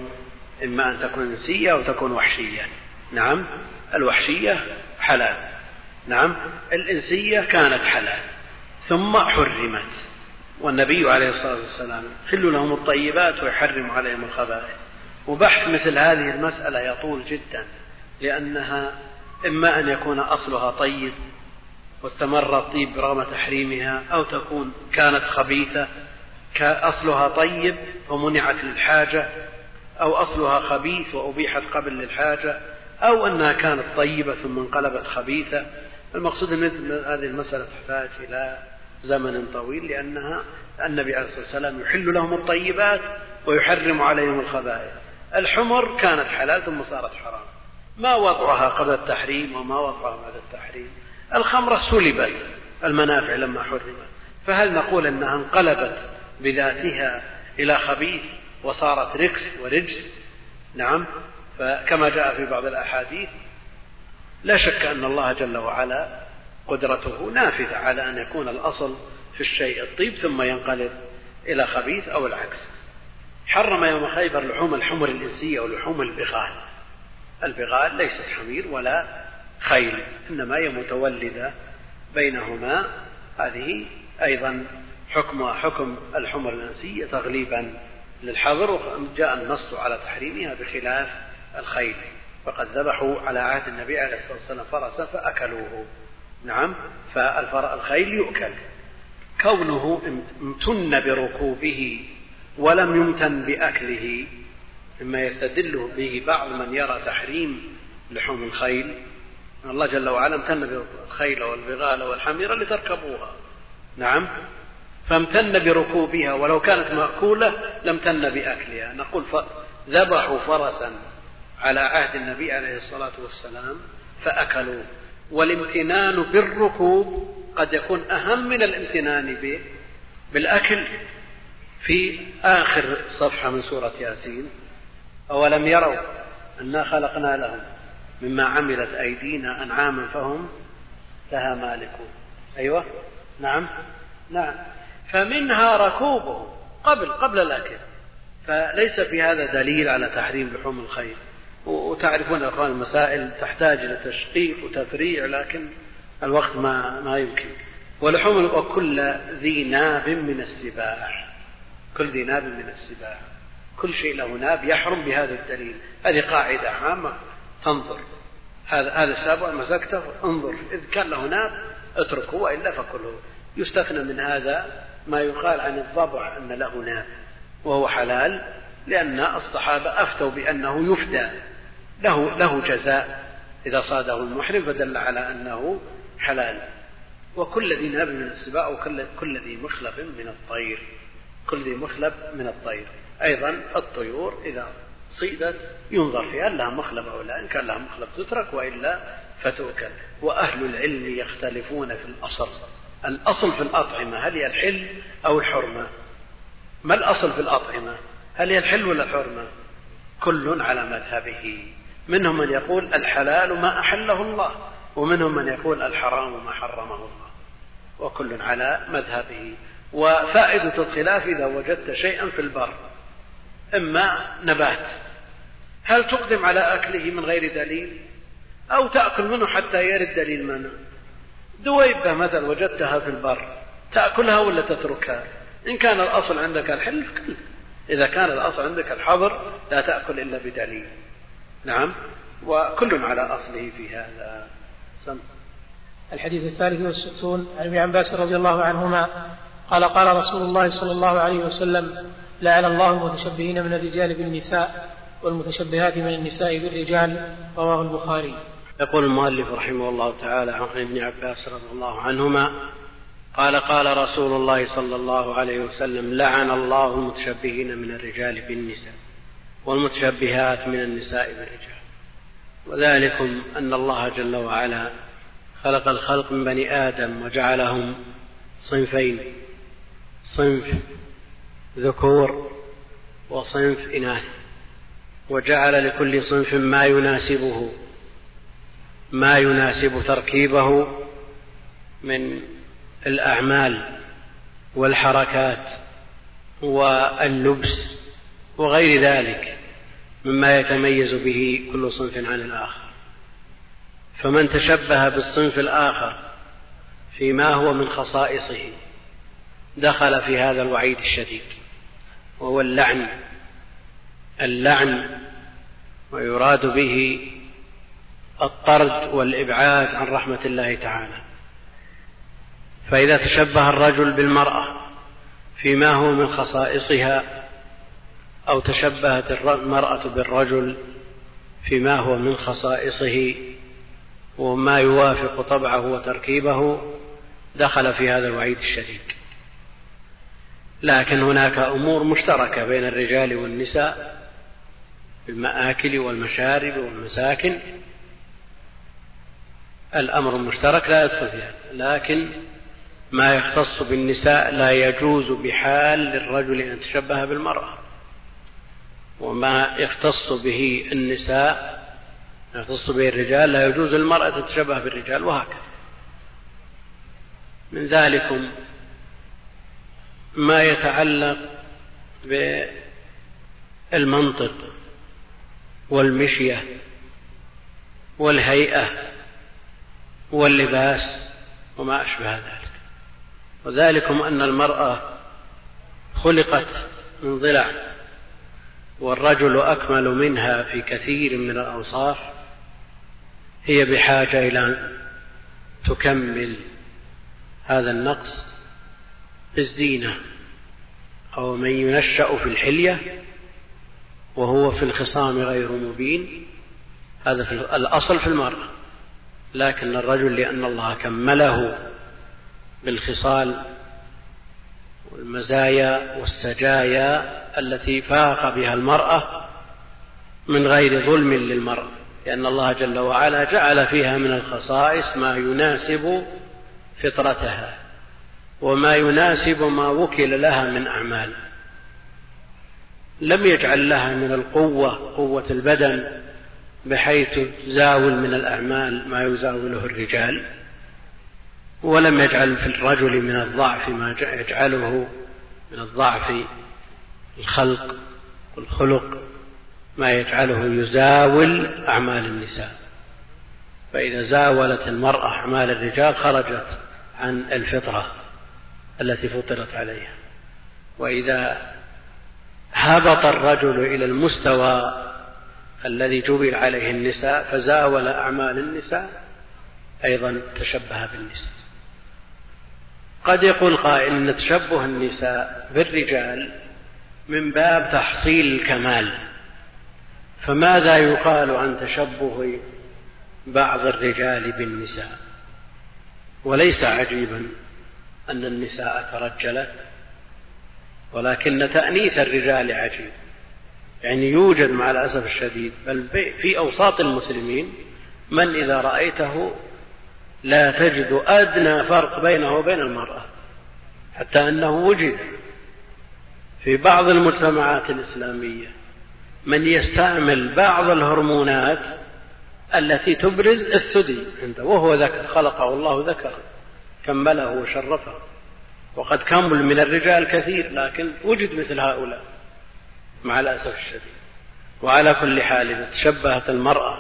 إما أن تكون إنسية أو تكون وحشية. نعم الوحشية حلال. نعم الإنسية كانت حلال. ثم حرمت. والنبي عليه الصلاة والسلام يحل لهم الطيبات ويحرم عليهم الخبائث. وبحث مثل هذه المسألة يطول جدا. لأنها إما أن يكون أصلها طيب واستمر الطيب رغم تحريمها أو تكون كانت خبيثة كأصلها طيب ومنعت للحاجة أو أصلها خبيث وأبيحت قبل للحاجة أو أنها كانت طيبة ثم انقلبت خبيثة. المقصود أن هذه المسألة تحتاج إلى زمن طويل لأنها النبي عليه الصلاة والسلام يحل لهم الطيبات ويحرم عليهم الخبائث. الحمر كانت حلال ثم صارت حرام. ما وضعها قبل التحريم وما وضعها بعد التحريم. الخمرة سلبت المنافع لما حرمت. فهل نقول أنها انقلبت بذاتها إلى خبيث وصارت ركس ورجس؟ نعم. فكما جاء في بعض الأحاديث لا شك أن الله جل وعلا قدرته نافذة على أن يكون الأصل في الشيء الطيب ثم ينقلب إلى خبيث أو العكس. حرم يوم خيبر لحوم الحمر الإنسية ولحوم البغال. البغال ليست حمير ولا خيل إنما هي متولدة بينهما. هذه أيضا حكمها حكم الحمر الإنسية تغليبا للحظر وجاء النص على تحريمها بخلاف الخيل. فقد ذبحوا على عهد النبي عليه الصلاة والسلام فرسا فأكلوه. نعم فالخيل يؤكل. كونه امتن بركوبه ولم يمتن بأكله مما يستدل به بعض من يرى تحريم لحوم الخيل. الله جل وعلا امتن بالخيل والبغال والحمير لتركبوها. نعم. فامتن بركوبها ولو كانت مأكولة لامتن بأكلها. نقول ذبحوا فرسا على عهد النبي عليه الصلاة والسلام فأكلوه والامتنان بالركوب قد يكون أهم من الامتنان بالأكل. في آخر صفحة من سورة ياسين أولم يروا أنا خلقنا لهم مما عملت أيدينا أنعاما فهم لها مالكون. أيوة. نعم. نعم. فمنها ركوبهم قبل قبل الأكل. فليس في هذا دليل على تحريم لحوم الخيل وتعرفون يا أخوان المسائل تحتاج إلى تشقيق وتفريع لكن الوقت ما ما يمكن. ولحوم وكل ذي ناب من السباع كل ذي ناب من السباع كل شيء له ناب يحرم بهذا الدليل. هذه قاعدة عامة. تنظر هذا هذا السابع مسكته انظر. إذ كان له ناب اتركه وإلا فكله. يستثنى من هذا ما يقال عن الضبع أن له ناب وهو حلال لأن الصحابة أفتوا بأنه يفدى. له له جزاء إذا صاده المحرم فدل على أنه حلال. وكل ذي ناب من السباع وكل كل ذي مخلب من الطير. كل ذي مخلب من الطير. أيضا الطيور إذا صيدت ينظر فيها لها مخلب أو لا إن كان لها مخلب تترك وإلا فتؤكل. وأهل العلم يختلفون في الأصل. الأصل في الأطعمة هل هي الحل أو الحرمة؟ ما الأصل في الأطعمة؟ هل هي الحل ولا الحرمة؟ كل على مذهبه. منهم من يقول الحلال ما أحله الله ومنهم من يقول الحرام ما حرمه الله. وكل على مذهبه. وفائدة الخلاف إذا وجدت شيئا في البر. إما نبات. هل تقدم على أكله من غير دليل؟ أو تأكل منه حتى يرد دليل منه دويبة مثلا وجدتها في البر. تأكلها ولا تتركها؟ إن كان الأصل عندك الحل فكل إذا كان الأصل عندك الحظر لا تأكل إلا بدليل. نعم؟ وكل على أصله في هذا. سم. الحديث الثالث والستون عن ابن عباس رضي الله عنهما قال قال رسول الله صلى الله عليه وسلم لعن الله المتشبهين من الرجال بالنساء والمتشبهات من النساء بالرجال رواه البخاري. يقول المؤلف رحمه الله تعالى عن ابن عباس رضي الله عنهما قال قال رسول الله صلى الله عليه وسلم لعن الله المتشبهين من الرجال بالنساء والمتشبهات من النساء بالرجال وذلكم أن الله جل وعلا خلق الخلق من بني آدم وجعلهم صنفين صنف ذكور وصنف إناث وجعل لكل صنف ما يناسبه ما يناسب تركيبه من الأعمال والحركات واللبس وغير ذلك مما يتميز به كل صنف عن الآخر. فمن تشبه بالصنف الآخر فيما هو من خصائصه دخل في هذا الوعيد الشديد. وهو اللعن. اللعن ويراد به الطرد والإبعاد عن رحمة الله تعالى. فإذا تشبه الرجل بالمرأة فيما هو من خصائصها أو تشبهت المرأة بالرجل فيما هو من خصائصه وما يوافق طبعه وتركيبه دخل في هذا الوعيد الشديد. لكن هناك أمور مشتركة بين الرجال والنساء في المآكل والمشارب والمساكن. الأمر المشترك لا يدخل فيها لكن ما يختص بالنساء لا يجوز بحال للرجل أن يتشبه بالمرأة. وما يختص به النساء يختص به الرجال لا يجوز للمرأة تتشبه بالرجال وهكذا. من ذلكم ما يتعلق بالمنطق والمشية والهيئة واللباس وما أشبه ذلك. وذلكم أن المرأة خلقت من ضلع والرجل أكمل منها في كثير من الأوصاف. هي بحاجة إلى أن تكمل هذا النقص. بالزينة أو من ينشأ في الحلية وهو في الخصام غير مبين. هذا في الأصل في المرأة. لكن الرجل لأن الله كمله بالخصال والمزايا والسجايا التي فاق بها المرأة من غير ظلم للمرأة. لأن الله جل وعلا جعل فيها من الخصائص ما يناسب فطرتها. وما يناسب ما وكل لها من أعمال. لم يجعل لها من القوة قوة البدن بحيث تزاول من الأعمال ما يزاوله الرجال ولم يجعل في الرجل من الضعف ما يجعله من الضعف الخلق والخلق ما يجعله يزاول أعمال النساء. فإذا زاولت المرأة أعمال الرجال خرجت عن الفطرة. التي فطرت عليها. وإذا هبط الرجل إلى المستوى الذي جبل عليه النساء فزاول أعمال النساء أيضا تشبه بالنساء. قد يقول قائل إن تشبه النساء بالرجال من باب تحصيل الكمال. فماذا يقال عن تشبه بعض الرجال بالنساء؟ وليس عجيبا. أن النساء ترجلت ولكن تأنيث الرجال عجيب. يعني يوجد مع الأسف الشديد بل في أوساط المسلمين من إذا رأيته لا تجد أدنى فرق بينه وبين المرأة حتى أنه وجد في بعض المجتمعات الإسلامية من يستعمل بعض الهرمونات التي تبرز الثدي عنده وهو ذكر خلقه الله ذكرا كمله وشرفه. وقد كمل من الرجال كثير لكن وجد مثل هؤلاء مع الأسف الشديد. وعلى كل حال إذا تشبهت المرأة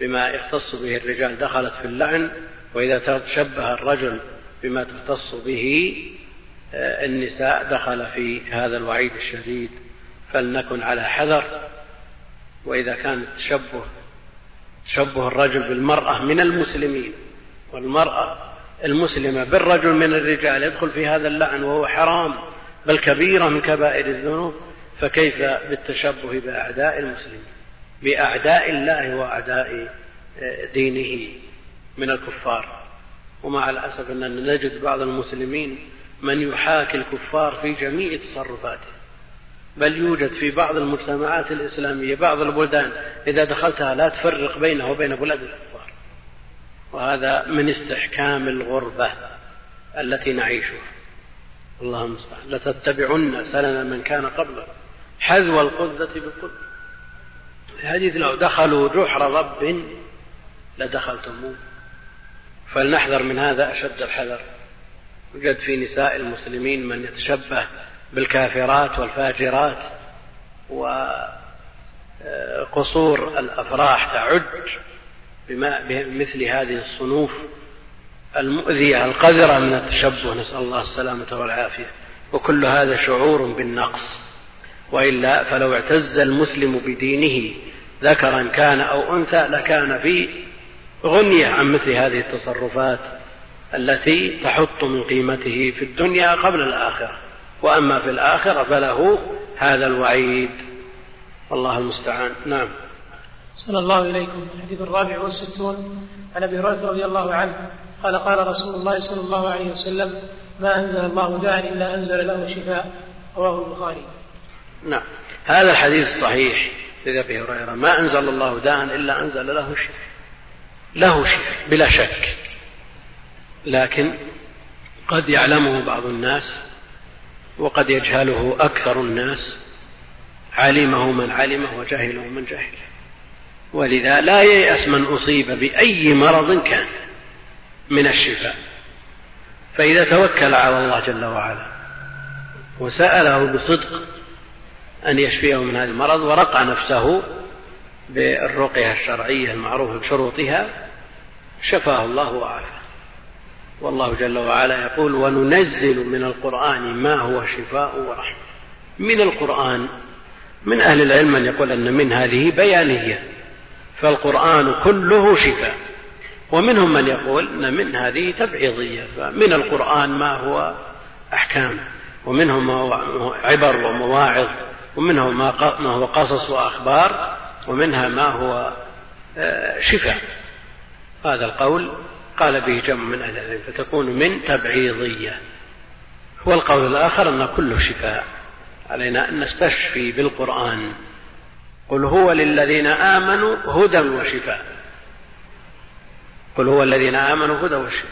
بما يختص به الرجال دخلت في اللعن وإذا تشبه الرجل بما تختص به آه، النساء دخل في هذا الوعيد الشديد. فلنكن على حذر وإذا كان التشبه تشبه الرجل بالمرأة من المسلمين والمرأة المسلمة بالرجل من الرجال يدخل في هذا اللعن وهو حرام بل كبيرة من كبائر الذنوب فكيف بالتشبه بأعداء المسلمين؟ بأعداء الله وأعداء دينه من الكفار. ومع الأسف أننا نجد بعض المسلمين من يحاكي الكفار في جميع تصرفاته. بل يوجد في بعض المجتمعات الإسلامية بعض البلدان إذا دخلتها لا تفرق بينه وبين الكفار وهذا من استحكام الغربة التي نعيشها. الله المستعان لتتبعن سنن من كان قبلكم حذو القذة بالقذة. الحديث لو دخلوا جحر رب لدخلتموه. فلنحذر من هذا أشد الحذر. يوجد في نساء المسلمين من يتشبه بالكافرات والفاجرات وقصور الأفراح تعج. بمثل هذه الصنوف المؤذية القذرة من التشبه نسأل الله السلامة والعافية. وكل هذا شعور بالنقص. وإلا فلو اعتز المسلم بدينه ذكرا كان أو أنثى لكان في غنية عن مثل هذه التصرفات التي تحط من قيمته في الدنيا قبل الآخرة. وأما في الآخرة فله هذا الوعيد. الله المستعان. نعم. صلى الله إليكم. الحديث الرابع والستون. عن أبي هريرة رضي الله عنه قال قال رسول الله صلى الله عليه وسلم ما أنزل الله داء إلا أنزل له شفاء. رواه البخاري. نعم. هذا الحديث صحيح. في أبي هريرة. ما أنزل الله داء إلا أنزل له شفاء. له شفاء بلا شك. لكن قد يعلمه بعض الناس وقد يجهله أكثر الناس. علمه من علمه وجهله من جهله. ولذا لا ييأس من أصيب بأي مرض كان من الشفاء. فإذا توكل على الله جل وعلا وسأله بصدق أن يشفيه من هذا المرض ورقى نفسه بالرقية الشرعية المعروفة بشروطها شفاه الله وعافاه. والله جل وعلا يقول وننزل من القرآن ما هو شفاء ورحمة. من القرآن من أهل العلم من يقول أن من هذه بيانية. فالقرآن كله شفاء. ومنهم من يقول أن من هذه تبعيضية فمن القرآن ما هو أحكام ومنهم ما هو عبر ومواعظ ومنهم ما هو قصص وأخبار ومنها ما هو آه، شفاء. هذا القول قال به جمع من أهل العلم فتكون من تبعيضية. والقول الآخر أن كله شفاء. علينا أن نستشفي بالقرآن. قل هو للذين آمنوا هدى وشفاء. قل هو الذين آمنوا هدى وشفاء.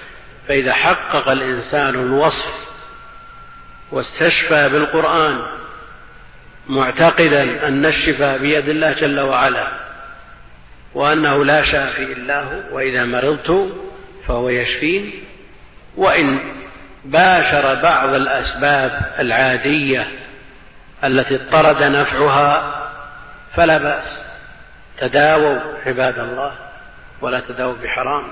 فإذا حقق الإنسان الوصف واستشفى بالقرآن معتقدا أن الشفاء بيد الله جل وعلا وأنه لا شافي إلا هو وإذا مرضت فهو يشفين. وإن باشر بعض الأسباب العادية التي اضطرد نفعها فلا بأس. تداووا عباد الله ولا تداووا بحرام.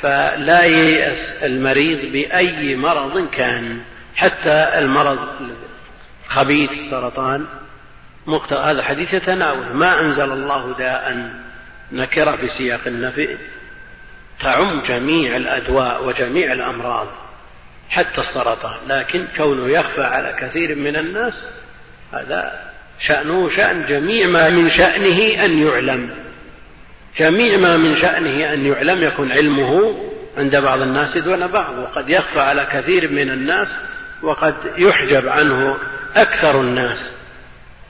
فلا ييأس المريض بأي مرض كان حتى المرض خبيث سرطان هذا الحديث يتناول ما أنزل الله داء نكرة في سياق النفي تعم جميع الأدواء وجميع الأمراض حتى السرطان. لكن كونه يخفى على كثير من الناس هذا شأنه شأن جميع ما من شأنه أن يعلم. جميع ما من شأنه أن يعلم يكون علمه عند بعض الناس دون بعض وقد يخفى على كثير من الناس وقد يحجب عنه أكثر الناس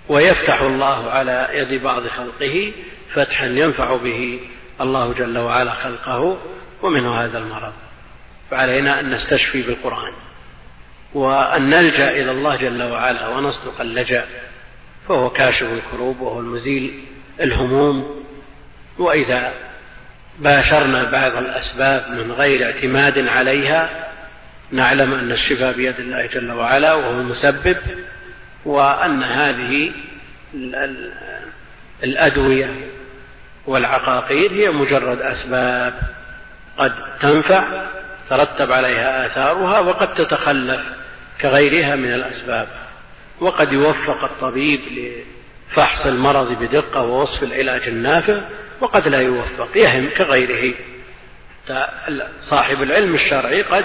ويفتح الله على يد بعض خلقه فتحا ينفع به الله جل وعلا خلقه ومنه هذا المرض. فعلينا أن نستشفي بالقرآن وأن نلجأ إلى الله جل وعلا ونصدق اللجأ فهو كاشف الكروب وهو المزيل الهموم. وإذا باشرنا بعض الأسباب من غير اعتماد عليها نعلم أن الشفاء بيد الله جل وعلا وهو المسبب وأن هذه الأدوية والعقاقير هي مجرد أسباب قد تنفع ترتب عليها آثارها وقد تتخلف كغيرها من الأسباب. وقد يوفق الطبيب لفحص المرض بدقة ووصف العلاج النافع وقد لا يوفق يهم كغيره. صاحب العلم الشرعي قد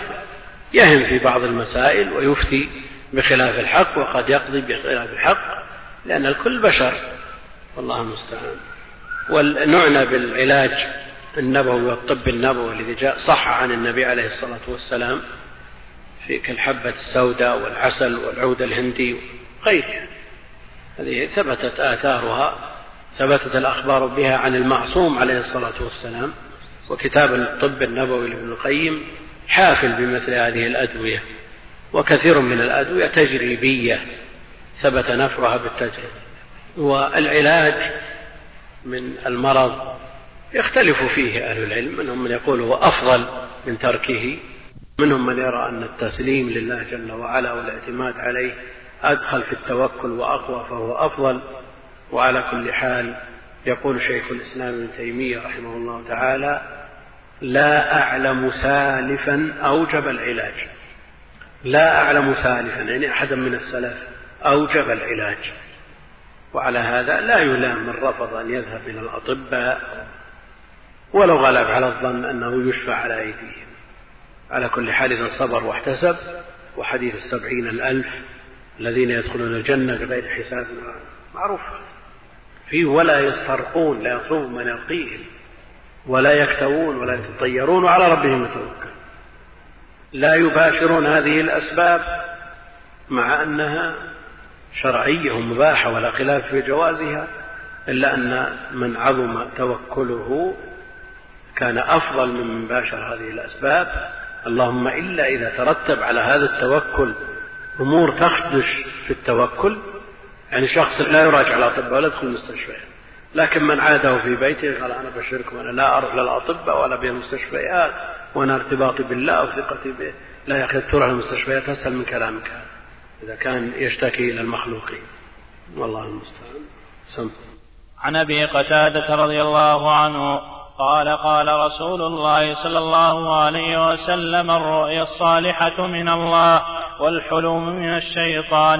يهم في بعض المسائل ويفتي بخلاف الحق وقد يقضي بخلاف الحق لأن الكل بشر والله المستعان. ونعنى بالعلاج النبوي والطب النبوي الذي جاء صح عن النبي عليه الصلاة والسلام في كالحبة السوداء والعسل والعود الهندي وغيرها هذه ثبتت آثارها ثبتت الأخبار بها عن المعصوم عليه الصلاة والسلام وكتاب الطب النبوي لابن القيم حافل بمثل هذه الأدوية وكثير من الأدوية تجريبية ثبت نفعها بالتجربة والعلاج من المرض يختلف فيه أهل العلم منهم من يقول هو أفضل من تركه منهم من يرى أن التسليم لله جل وعلا والاعتماد عليه أدخل في التوكل وأقوى فهو أفضل. وعلى كل حال يقول شيخ الإسلام ابن تيمية رحمه الله تعالى لا أعلم سالفا أوجب العلاج. لا أعلم سالفا يعني أحدا من السلف أوجب العلاج. وعلى هذا لا يلام من رفض أن يذهب إلى الأطباء ولو غلب على الظن أنه يشفى على أيديهم. على كل حال إذا صبر واحتسب وحديث السبعين الألف الذين يدخلون الجنة بغير حساب معروف. فيه ولا يسترقون لا يطلب من يرقيهم ولا يكتوون ولا يتطيرون وعلى ربهم يتوكل. لا يباشرون هذه الأسباب مع أنها شرعية ومباحة ولا خلاف في جوازها إلا أن من عظم توكله كان أفضل من باشر هذه الأسباب. اللهم إلا إذا ترتب على هذا التوكل أمور تخدش في التوكل يعني شخص لا يراجع الأطباء ولا يدخل المستشفيات لكن من عاده في بيته قال أنا بشركم أنا لا أروح للأطباء ولا بالمستشفيات وأنا ارتباطي بالله وثقتي به. لا يا أخي تروح للمستشفيات أسهل من كلامك. إذا كان يشتكي إلى المخلوقين. والله المستعان. سم. عن أبي قتادة رضي الله عنه قال قال رسول الله صلى الله عليه وسلم الرؤيا الصالحة من الله. والحلم من الشيطان.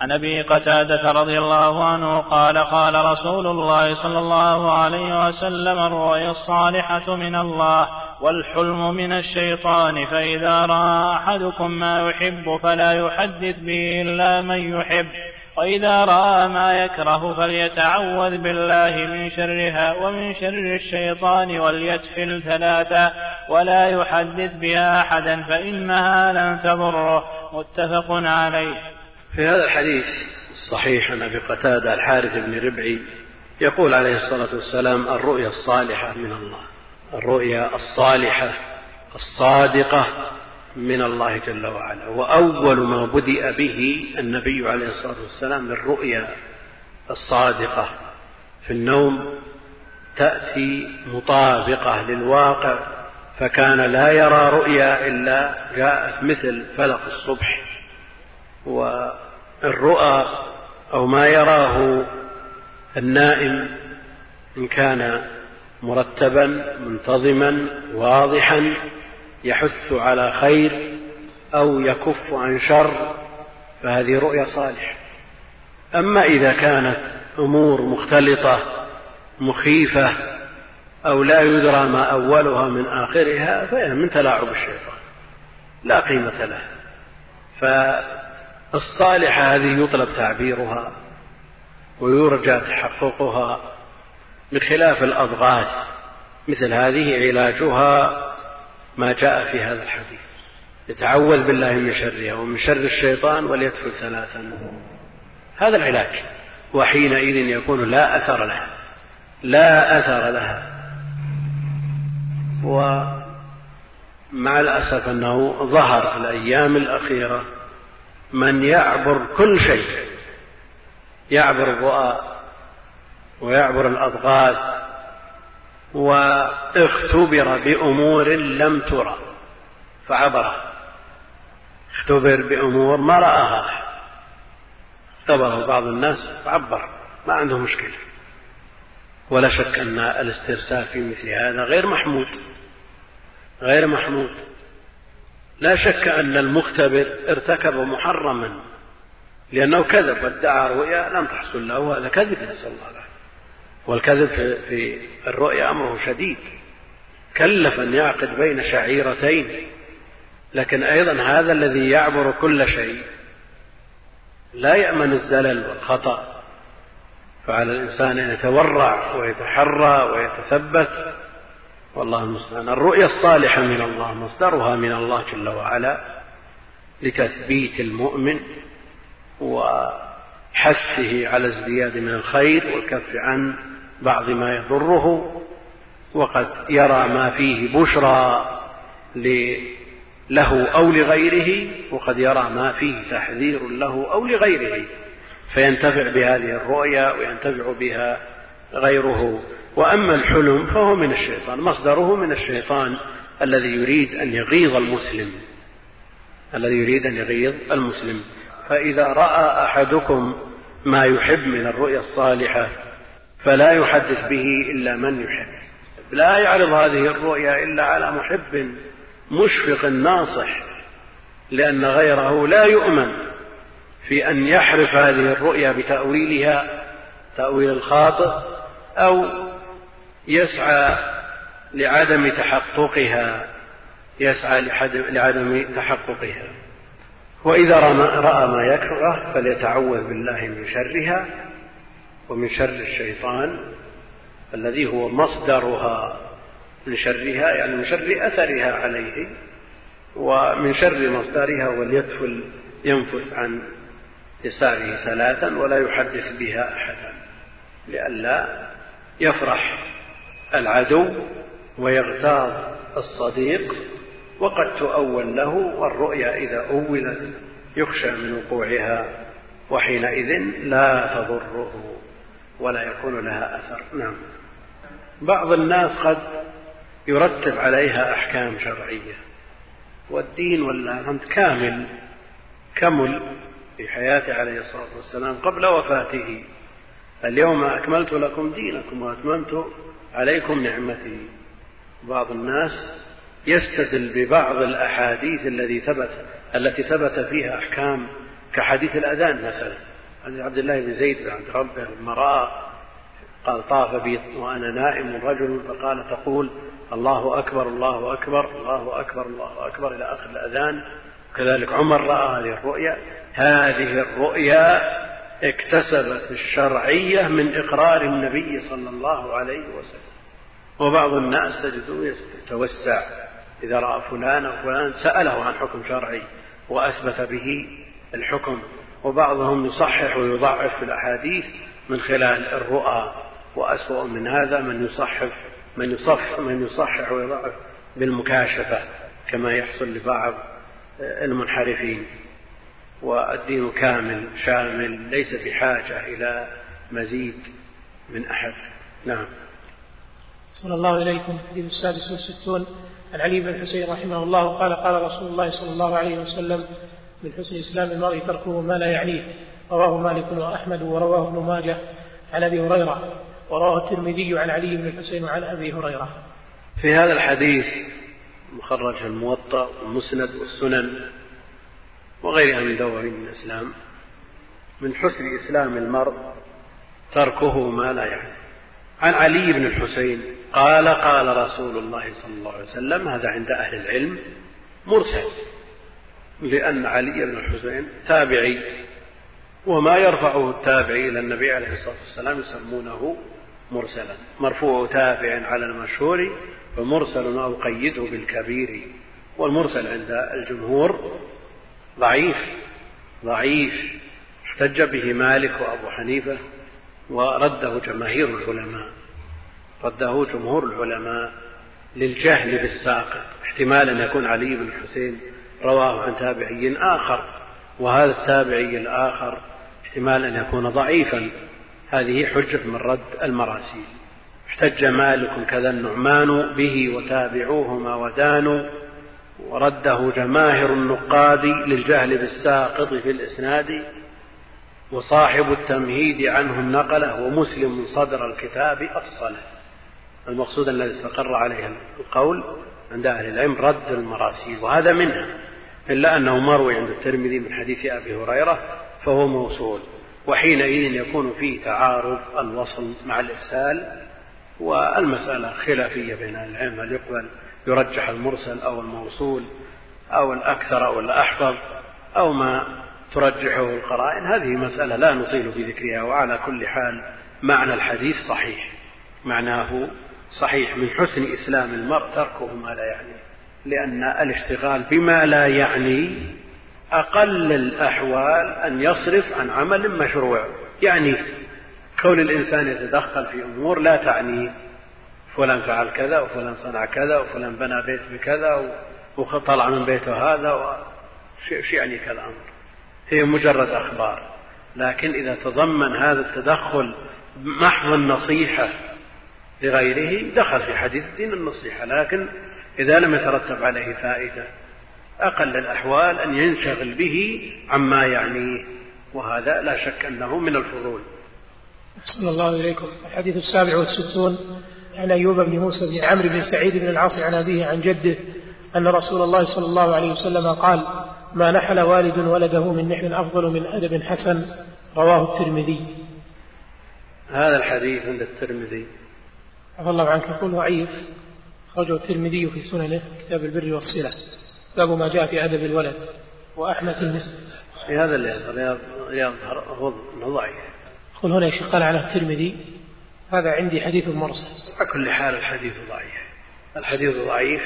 عن أبي قتادة رضي الله عنه قال قال رسول الله صلى الله عليه وسلم الرؤيا الصالحة من الله والحلم من الشيطان فإذا رأى أحدكم ما يحب فلا يحدث به إلا من يحب. وإذا رأى ما يكره فليتعوذ بالله من شرها ومن شر الشيطان وليتفل ثلاثا ولا يحدث بها أحدا فإنها لن تضره. متفق عليه. في هذا الحديث الصحيح عن أبي قتادة الحارث بن ربعي يقول عليه الصلاة والسلام الرؤيا الصالحة من الله. الرؤيا الصالحة الصادقة من الله جل وعلا. وأول ما بدأ به النبي عليه الصلاة والسلام الرؤيا الصادقة في النوم تأتي مطابقة للواقع فكان لا يرى رؤيا إلا جاءت مثل فلق الصبح. والرؤى أو ما يراه النائم إن كان مرتبا منتظما واضحا يحث على خير أو يكف عن شر فهذه رؤيا صالحة. أما إذا كانت أمور مختلطة مخيفة أو لا يدرى ما أولها من آخرها فهي من تلاعب الشيطان لا قيمة لها. الصالحة هذه يطلب تعبيرها ويرجى تحققها بخلاف الأضغاث مثل هذه علاجها ما جاء في هذا الحديث. يتعوذ بالله من شرها ومن شر الشيطان وليدخل ثلاثا. هذا العلاج. وحينئذ يكون لا أثر لها. لا أثر لها. ومع الأسف أنه ظهر في الأيام الأخيرة من يعبر كل شيء. يعبر الرؤى ويعبر الأضغاث واختبر بأمور لم ترى فعبرها اختبر بأمور ما رآها. اختبره بعض الناس فعبر ما عنده مشكلة. ولا شك أن الاسترسال في مثل هذا غير محمود. غير محمود. لا شك أن المختبر ارتكب محرما لأنه كذب وادعى رؤيا لم تحصل له هذا كذب نسأل الله العافية. والكذب في الرؤيا أمره شديد. كلف أن يعقد بين شعيرتين. لكن أيضا هذا الذي يعبر كل شيء. لا يأمن الزلل والخطأ. فعلى الإنسان أن يتورع ويتحرى ويتثبت. والله المستعان. الرؤيا الصالحة من الله مصدرها من الله جل وعلا. لتثبيت المؤمن وحثه على ازدياد من الخير والكف عن بعض ما يضره وقد يرى ما فيه بشرى له أو لغيره وقد يرى ما فيه تحذير له أو لغيره. فينتفع بهذه الرؤيا وينتفع بها غيره. وأما الحلم فهو من الشيطان مصدره من الشيطان الذي يريد أن يغيظ المسلم. الذي يريد أن يغيظ المسلم. فإذا رأى أحدكم ما يحب من الرؤيا الصالحة فلا يحدث به إلا من يحب. لا يعرض هذه الرؤيا إلا على محب مشفق ناصح لأن غيره لا يؤمن في أن يحرف هذه الرؤيا بتأويلها تأويل الخاطئ أو يسعى لعدم تحققها يسعى لعدم تحققها. وإذا رأى ما يكره فليتعوذ بالله من شرها. ومن شر الشيطان الذي هو مصدرها من شرها يعني من شر أثرها عليه ومن شر مصدرها وليدفل ينفث عن يساره ثلاثا ولا يحدث بها أحدا لئلا يفرح العدو ويغتاظ الصديق وقد تؤول له والرؤيا إذا أولت يخشى من وقوعها وحينئذ لا تضره. ولا يكون لها أثر. نعم. بعض الناس قد يرتب عليها أحكام شرعية والدين أنت كامل كمل في حياته عليه الصلاة والسلام قبل وفاته. اليوم أكملت لكم دينكم وأتممت عليكم نعمتي. بعض الناس يستدل ببعض الأحاديث التي ثبت التي ثبت فيها أحكام كحديث الأذان مثلا. عن عبد الله بن زيد عند ربه المرأة قال طاف بي وأنا نائم رجل فقال تقول الله أكبر الله أكبر الله أكبر الله أكبر إلى آخر الأذان. كذلك عمر رأى هذه الرؤيا. هذه الرؤيا اكتسبت الشرعية من إقرار النبي صلى الله عليه وسلم. وبعض الناس تجده يتوسع إذا رأى فلان أو فلان سأله عن حكم شرعي وأثبت به الحكم. وبعضهم يصحح ويضعف في الأحاديث من خلال الرؤى وأسوأ من هذا من يصحف من يصف من يصحح ويضعف بالمكاشفة كما يحصل لبعض المنحرفين. والدين كامل شامل ليس بحاجة إلى مزيد من أحد. نعم. صلى الله إليكم الحديث السادس والستون. عن علي بن الحسين رحمه الله قال قال رسول الله صلى الله عليه وسلم من حسن إسلام المرء تركه ما لا يعنيه. رواه مالك وأحمد ورواه ابن ماجه عن أبي هريرة ورواه الترمذي عن علي بن الحسين وعن أبي هريرة. في هذا الحديث مخرج الموطأ والمسند والسنن وغيرها من دواوين الإسلام من حسن إسلام المرء تركه ما لا يعني عن علي بن الحسين قال قال رسول الله صلى الله عليه وسلم هذا عند أهل العلم مرسل. لأن علي بن الحسين تابعي وما يرفعه التابعي إلى النبي عليه الصلاة والسلام يسمونه مرسلا. مرفوع تابع على المشهور فمرسل أو قيده بالكبير. والمرسل عند الجمهور ضعيف ضعيف. احتج به مالك وأبو حنيفة ورده جماهير العلماء. رده جمهور العلماء للجهل بالساقط احتمال أن يكون علي بن الحسين رواه عن تابعي آخر وهذا التابعي الآخر احتمال أن يكون ضعيفا. هذه حجة من رد المراسيل. احتج مالك كذا النعمان به وتابعوهما ودانوا ورده جماهر النقاد للجهل بالساقط في الإسناد وصاحب التمهيد عنه النقله ومسلم صدر الكتاب أفصله المقصود الذي استقر عليه القول عند أهل العلم رد المراسيل وهذا منها. إلا أنه مروي عند الترمذي من حديث أبي هريرة فهو موصول وحينئذ يكون فيه تعارض الوصل مع الإرسال والمسألة خلافية بين أهل العلم هل يقبل يرجح المرسل أو الموصول أو الأكثر أو الأحفظ أو ما ترجحه القرائن؟ هذه مسألة لا نطيل في ذكرها وعلى كل حال معنى الحديث صحيح معناه صحيح من حسن إسلام المرء تركه ما لا يعني لأن الاشتغال بما لا يعني أقل الأحوال أن يصرف عن عمل مشروع. يعني كون الإنسان يتدخل في أمور لا تعنيه فلان فعل كذا وفلان صنع كذا وفلان بنى بيت بكذا وطلع من بيته هذا وش يعني كذا أمر هي مجرد أخبار. لكن إذا تضمن هذا التدخل محض النصيحة لغيره دخل في حديث الدين النصيحة. لكن إذا لم يترتب عليه فائدة. أقل الأحوال أن ينشغل به عما يعنيه وهذا لا شك أنه من الفضول. أحسن الله إليكم الحديث السابع والستون عن أيوب بن موسى بن عمرو بن سعيد بن العاص عن أبيه عن جده أن رسول الله صلى الله عليه وسلم قال ما نحل والد ولده من نحل أفضل من أدب حسن. رواه الترمذي. هذا الحديث عند الترمذي. عفى الله عنك. يقول ضعيف. أخرجه الترمذي في سننه كتاب البر والصلة. باب ما جاء في أدب الولد. وأحمد المسلم في هذا اللي يظهر أنه ضعيف. يقول هنا يا قال على الترمذي هذا عندي حديث مرسل. على كل حال الحديث ضعيف. الحديث ضعيف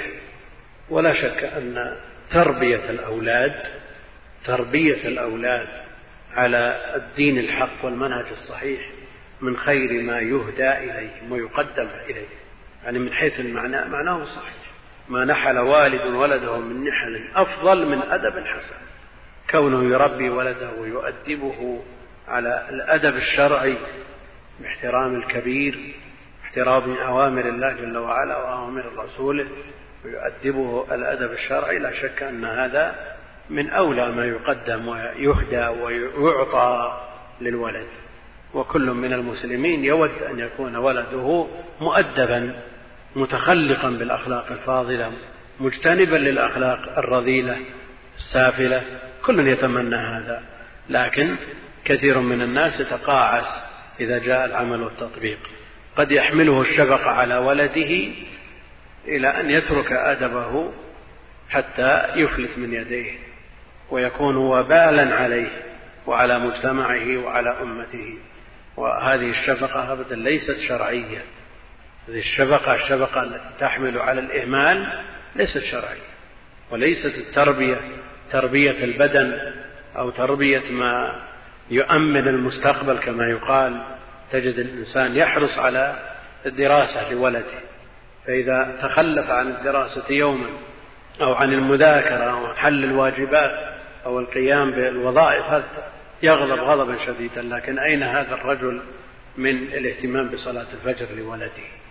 ولا شك أن تربية الأولاد تربية الأولاد على الدين الحق والمنهج الصحيح من خير ما يهدى إليهم ويقدم إليه. يعني من حيث المعنى معناه صحيح. ما نحل والد ولده من نحل أفضل من أدب حسن كونه يربي ولده ويؤدبه على الأدب الشرعي باحترام الكبير احترام أوامر الله جل وعلا وأوامر رسوله ويؤدبه الأدب الشرعي لا شك أن هذا من أولى ما يقدم ويهدى ويعطى للولد. وكل من المسلمين يود أن يكون ولده مؤدبا متخلقا بالأخلاق الفاضلة مجتنبا للأخلاق الرذيلة السافلة كل يتمنى هذا. لكن كثير من الناس يتقاعس إذا جاء العمل والتطبيق. قد يحمله الشفقة على ولده إلى أن يترك أدبه حتى يفلت من يديه ويكون وبالا عليه وعلى مجتمعه وعلى أمته. وهذه الشفقة أبدا ليست شرعية. هذه الشفقة الشفقة التي تحمل على الإهمال ليست شرعية وليست التربية تربية البدن أو تربية ما يؤمن المستقبل كما يقال تجد الإنسان يحرص على الدراسة لولده فإذا تخلف عن الدراسة يوما أو عن المذاكرة أو حل الواجبات أو القيام بالوظائف هذا يغضب غضبا شديدا لكن أين هذا الرجل من الاهتمام بصلاة الفجر لولده؟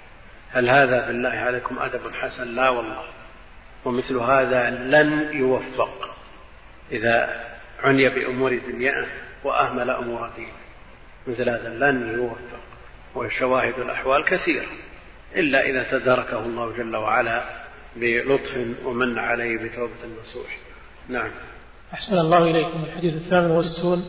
هل هذا بالله عليكم أدب حسن؟ لا والله. ومثل هذا لن يوفق إذا عني بأمور دنياه وأهمل أمور دينه. مثل هذا لن يوفق. وشواهد الأحوال كثيرة. إلا إذا تداركه الله جل وعلا بلطف ومن عليه بتوبة النصوح نعم. أحسن الله إليكم. الحديث الثامن والستون.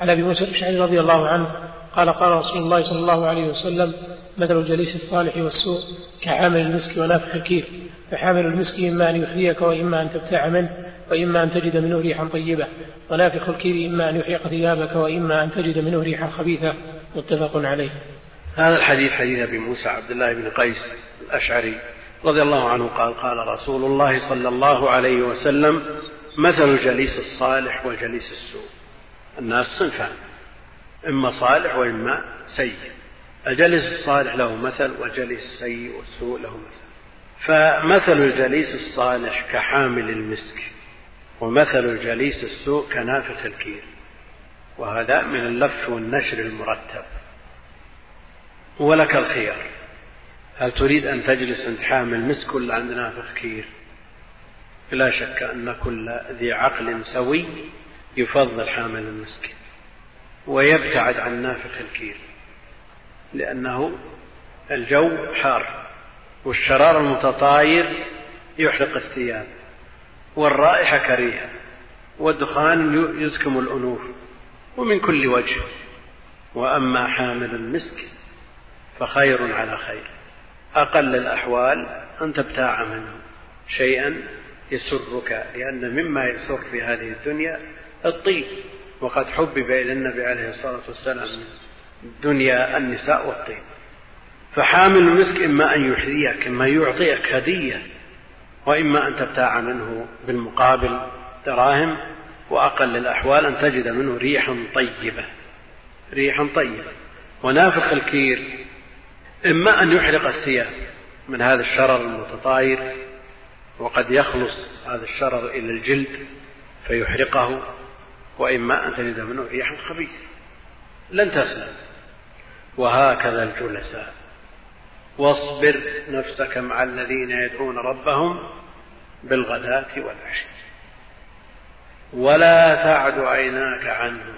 عن أبي موسى الأشعري رضي الله عنه قال قال رسول الله صلى الله عليه وسلم مثل الجليس الصالح والسوء كحامل المسك ونافخ الكير فحامل المسك إما أن يحييك وإما أن تبتاع منه وإما أن تجد منه ريحا طيبة ونافخ الكير إما أن يحيق ثيابك وإما أن تجد منه ريحا خبيثة متفق عليه. هذا الحديث حديث أبي موسى عبد الله بن قيس الأشعري رضي الله عنه قال قال رسول الله صلى الله عليه وسلم مثل الجليس الصالح وجليس السوء. الناس صنفان. إما صالح وإما سيء. الجليس الصالح له مثل والجليس السيء والسوء له مثل. فمثل الجليس الصالح كحامل المسك ومثل الجليس السوء كنافخ الكير وهذا من اللف والنشر المرتب. ولك الخيار. هل تريد أن تجلس عند حامل مسك ولا عند نافخ كير؟ لا شك أن كل ذي عقل سوي يفضل حامل المسك. ويبتعد عن نافخ الكير لأنه الجو حار والشرار المتطاير يحرق الثياب والرائحة كريهة والدخان يزكم الأنوف ومن كل وجه. وأما حامل المسك فخير على خير. أقل الأحوال أن تبتاع منه. شيئا يسرك لأن مما يسر في هذه الدنيا الطيب. وقد حبب إلى النبي عليه الصلاة والسلام دنيا النساء والطيب. فحامل المسك إما أن يحذيك إما يعطيك هدية وإما أن تبتاع منه بالمقابل دراهم وأقل الأحوال أن تجد منه ريحا طيبة ريحا طيبة. ونافخ الكير إما أن يحرق الثياب من هذا الشرر المتطاير وقد يخلص هذا الشرر إلى الجلد فيحرقه. وإما أن تجد منه ريحا خبيثة لن تسلم. وهكذا الجلساء. واصبر نفسك مع الذين يدعون ربهم بالغداة والعشي. ولا تعد عيناك عنهم.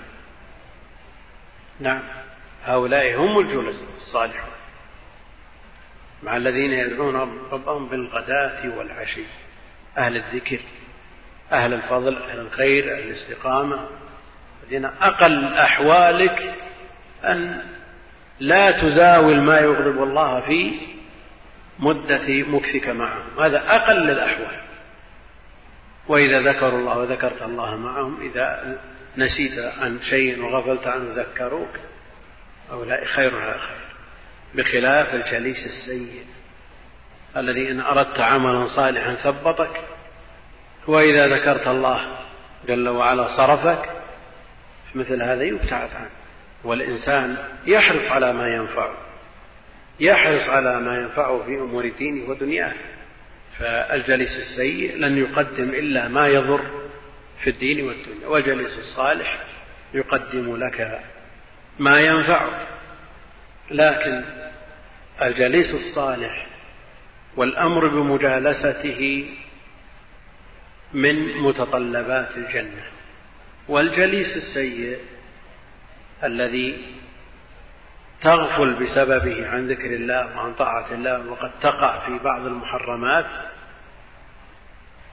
نعم هؤلاء هم الجلساء الصالحون. مع الذين يدعون ربهم بالغداة والعشي. أهل الذكر. أهل الفضل أهل الخير أهل الاستقامة. الذين أقل أحوالك أن لا تزاول ما يغضب الله في مدة مكثك معهم. هذا أقل الأحوال وإذا ذكروا الله وذكرت الله معهم إذا نسيت عن شيء وغفلت عنه ذكروك. هؤلاء خير على خير. بخلاف الجليس السيء الذي إن أردت عملا صالحا ثبطك. وإذا ذكرت الله جل وعلا صرفك مثل هذا يبتعد عنه. والإنسان يحرص على ما ينفعه يحرص على ما ينفعه في أمور دينه ودنياه. فالجليس السيء لن يقدم إلا ما يضر في الدين والدنيا. والجليس الصالح يقدم لك ما ينفعك لكن الجليس الصالح والأمر بمجالسته من متطلبات الجنة. والجليس السيء الذي تغفل بسببه عن ذكر الله وعن طاعة الله وقد تقع في بعض المحرمات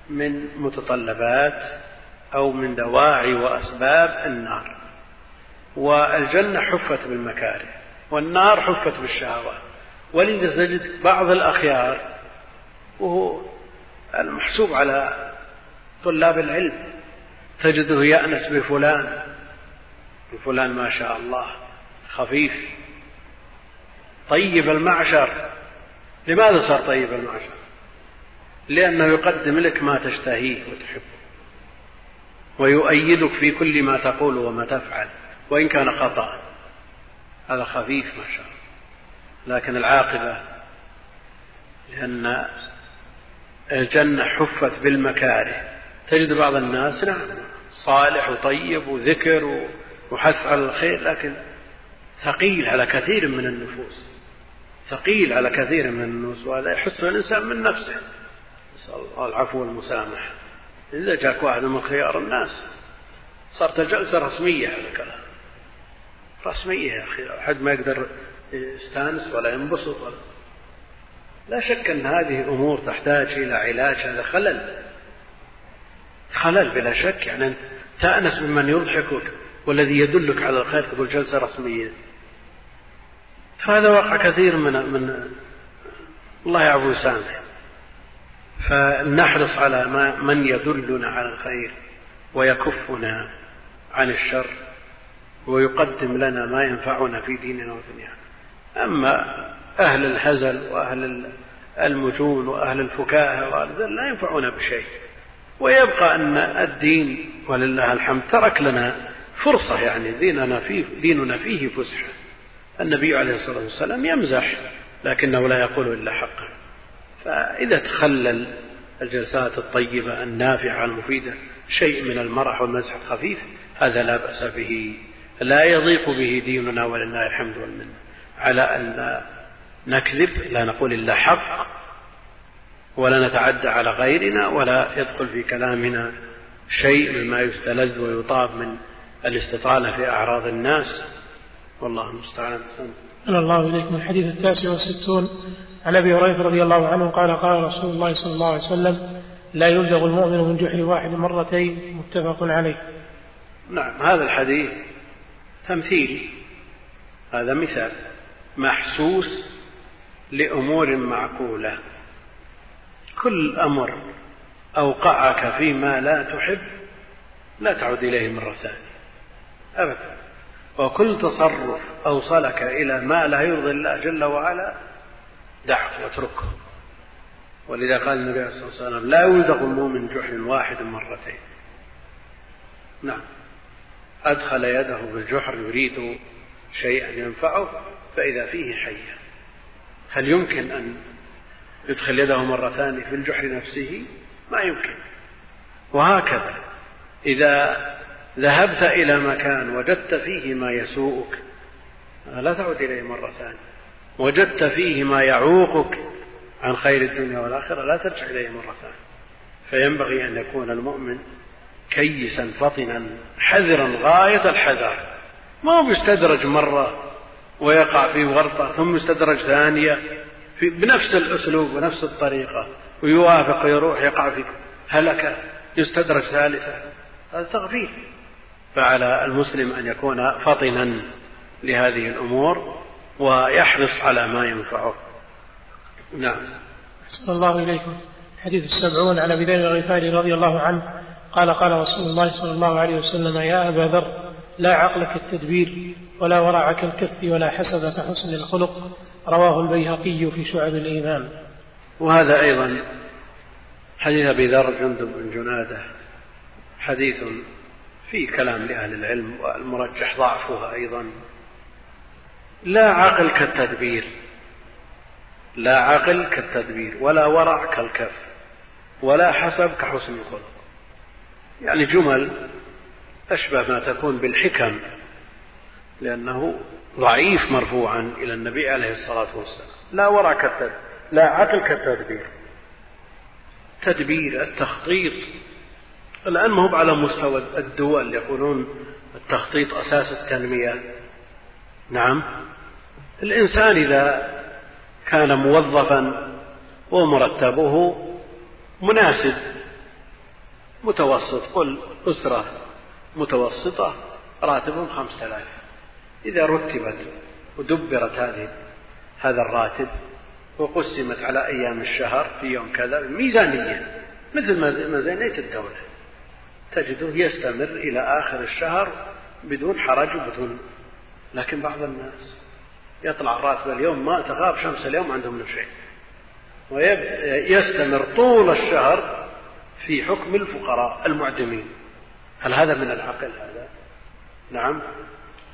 من متطلبات أو من دواعي وأسباب النار. والجنة حفت بالمكاره والنار حفت بالشهوات. ولذا تجد بعض الأخيار وهو المحسوب على طلاب العلم. تجده يأنس بفلان. بفلان ما شاء الله خفيف. طيب المعشر. لماذا صار طيب المعشر؟ لأنه يقدم لك ما تشتهيه وتحبه. ويؤيدك في كل ما تقول وما تفعل وإن كان خطأ. هذا خفيف ما شاء الله. لكن العاقبة لأن الجنة حفت بالمكاره. تجد بعض الناس نعم صالح وطيب وذكر وحث على الخير لكن ثقيل على كثير من النفوس. ثقيل على كثير من النفوس وهذا يحسه الإنسان من نفسه. نسأل الله العفو والمسامحة. إذا جاك واحد من خيار الناس صارت جلسة رسمية هذا الكلام. رسمية يا أخي أحد ما يقدر يستانس ولا ينبسط ولا لا شك أن هذه أمور تحتاج إلى علاج هذا خلل. خلل بلا شك يعني تأنس ممن يضحكك والذي يدلك على الخير تقول جلسة رسمية. هذا واقع كثير من من الله يعفو ويسامح. فلنحرص على ما من يدلنا على الخير ويكفنا عن الشر ويقدم لنا ما ينفعنا في ديننا ودنيانا. أما أهل الهزل وأهل المجون وأهل الفكاهة لا ينفعون بشيء. ويبقى أن الدين ولله الحمد ترك لنا فرصة يعني ديننا فيه, ديننا فيه فسحة. النبي عليه الصلاة والسلام يمزح لكنه لا يقول إلا حقا فإذا تخلل الجلسات الطيبة النافعة المفيدة شيء من المرح والمزح الخفيف هذا لا بأس به. لا يضيق به ديننا ولله الحمد والمنة. على أن لا نكذب لا نقول إلا حق. ولا نتعدى على غيرنا ولا يدخل في كلامنا شيء مما يستلذ ويطاب من الاستطالة في أعراض الناس. والله المستعان. صلى الله إليكم الحديث التاسع والستون. عن أبي هريرة رضي الله عنه قال قال رسول الله صلى الله عليه وسلم لا يلدغ المؤمن من جحر واحد مرتين. متفق عليه. نعم هذا الحديث تمثيل هذا مثال محسوس لأمور معقولة. كل أمر أوقعك فيما لا تحب لا تعود إليه مرة ثانية. أبدا. وكل تصرف أوصلك إلى ما لا يرضي الله جل وعلا دعه واتركه. ولذا قال النبي عليه الصلاة والسلام لا يوزغ المؤمن جحر واحد مرتين. نعم. أدخل يده في الجحر يريد شيئا ينفعه فإذا فيه حية. هل يمكن أن يدخل يده مرتان في الجحر نفسه ما يمكن. وهكذا. إذا ذهبت إلى مكان وجدت فيه ما يسوءك لا تعود إليه مرة ثانية. وجدت فيه ما يعوقك عن خير الدنيا والآخرة لا ترجع إليه مرة ثانية. فينبغي أن يكون المؤمن كيسا فطنا حذرا غاية الحذر. ما هو يستدرج مرة ويقع في ورطة ثم يستدرج ثانية في بنفس الأسلوب ونفس الطريقة ويوافق ويروح يقع في هلكة يستدرج ثالثة. هذا تغفيل فعلى المسلم أن يكون فطنا لهذه الأمور ويحرص على ما ينفعه. نعم. صلى الله إليكم حديث السبعون عن أبي ذر الغفاري رضي الله عنه قال قال رسول الله صلى الله عليه وسلم يا أبا ذر لا عقل كالتدبير ولا ورع كالكف ولا حسب كحسن الخلق رواه البيهقي في شعب الإيمان. وهذا أيضا حديث أبي ذر جندب بن جنادة حديث في كلام لأهل العلم والمرجح ضعفها أيضا. لا عقل كالتدبير لا عقل كالتدبير ولا ورع كالكف ولا حسب كحسن الخلق. يعني جمل أشبه ما تكون بالحكم لأنه ضعيف مرفوعا إلى النبي عليه الصلاة والسلام. لا ورع كالتدبير لا عقل كالتدبير تدبير التخطيط. الآن ما هو على مستوى الدول؟ يقولون التخطيط أساس التنمية. نعم. الإنسان إذا كان موظفا ومرتبه مناسب متوسط قل أسرة متوسطة راتبهم خمسة آلاف. إذا رتبت ودبرت هذه هذا الراتب وقسمت على أيام الشهر في يوم كذا ميزانية مثل ميزانية الدولة. تجده يستمر إلى آخر الشهر بدون حرج وبدون لكن بعض الناس يطلع الراتب اليوم ما تغاب شمس اليوم عندهم من شيء. ويستمر طول الشهر في حكم الفقراء المعدمين. هل هذا من العقل هذا؟ نعم.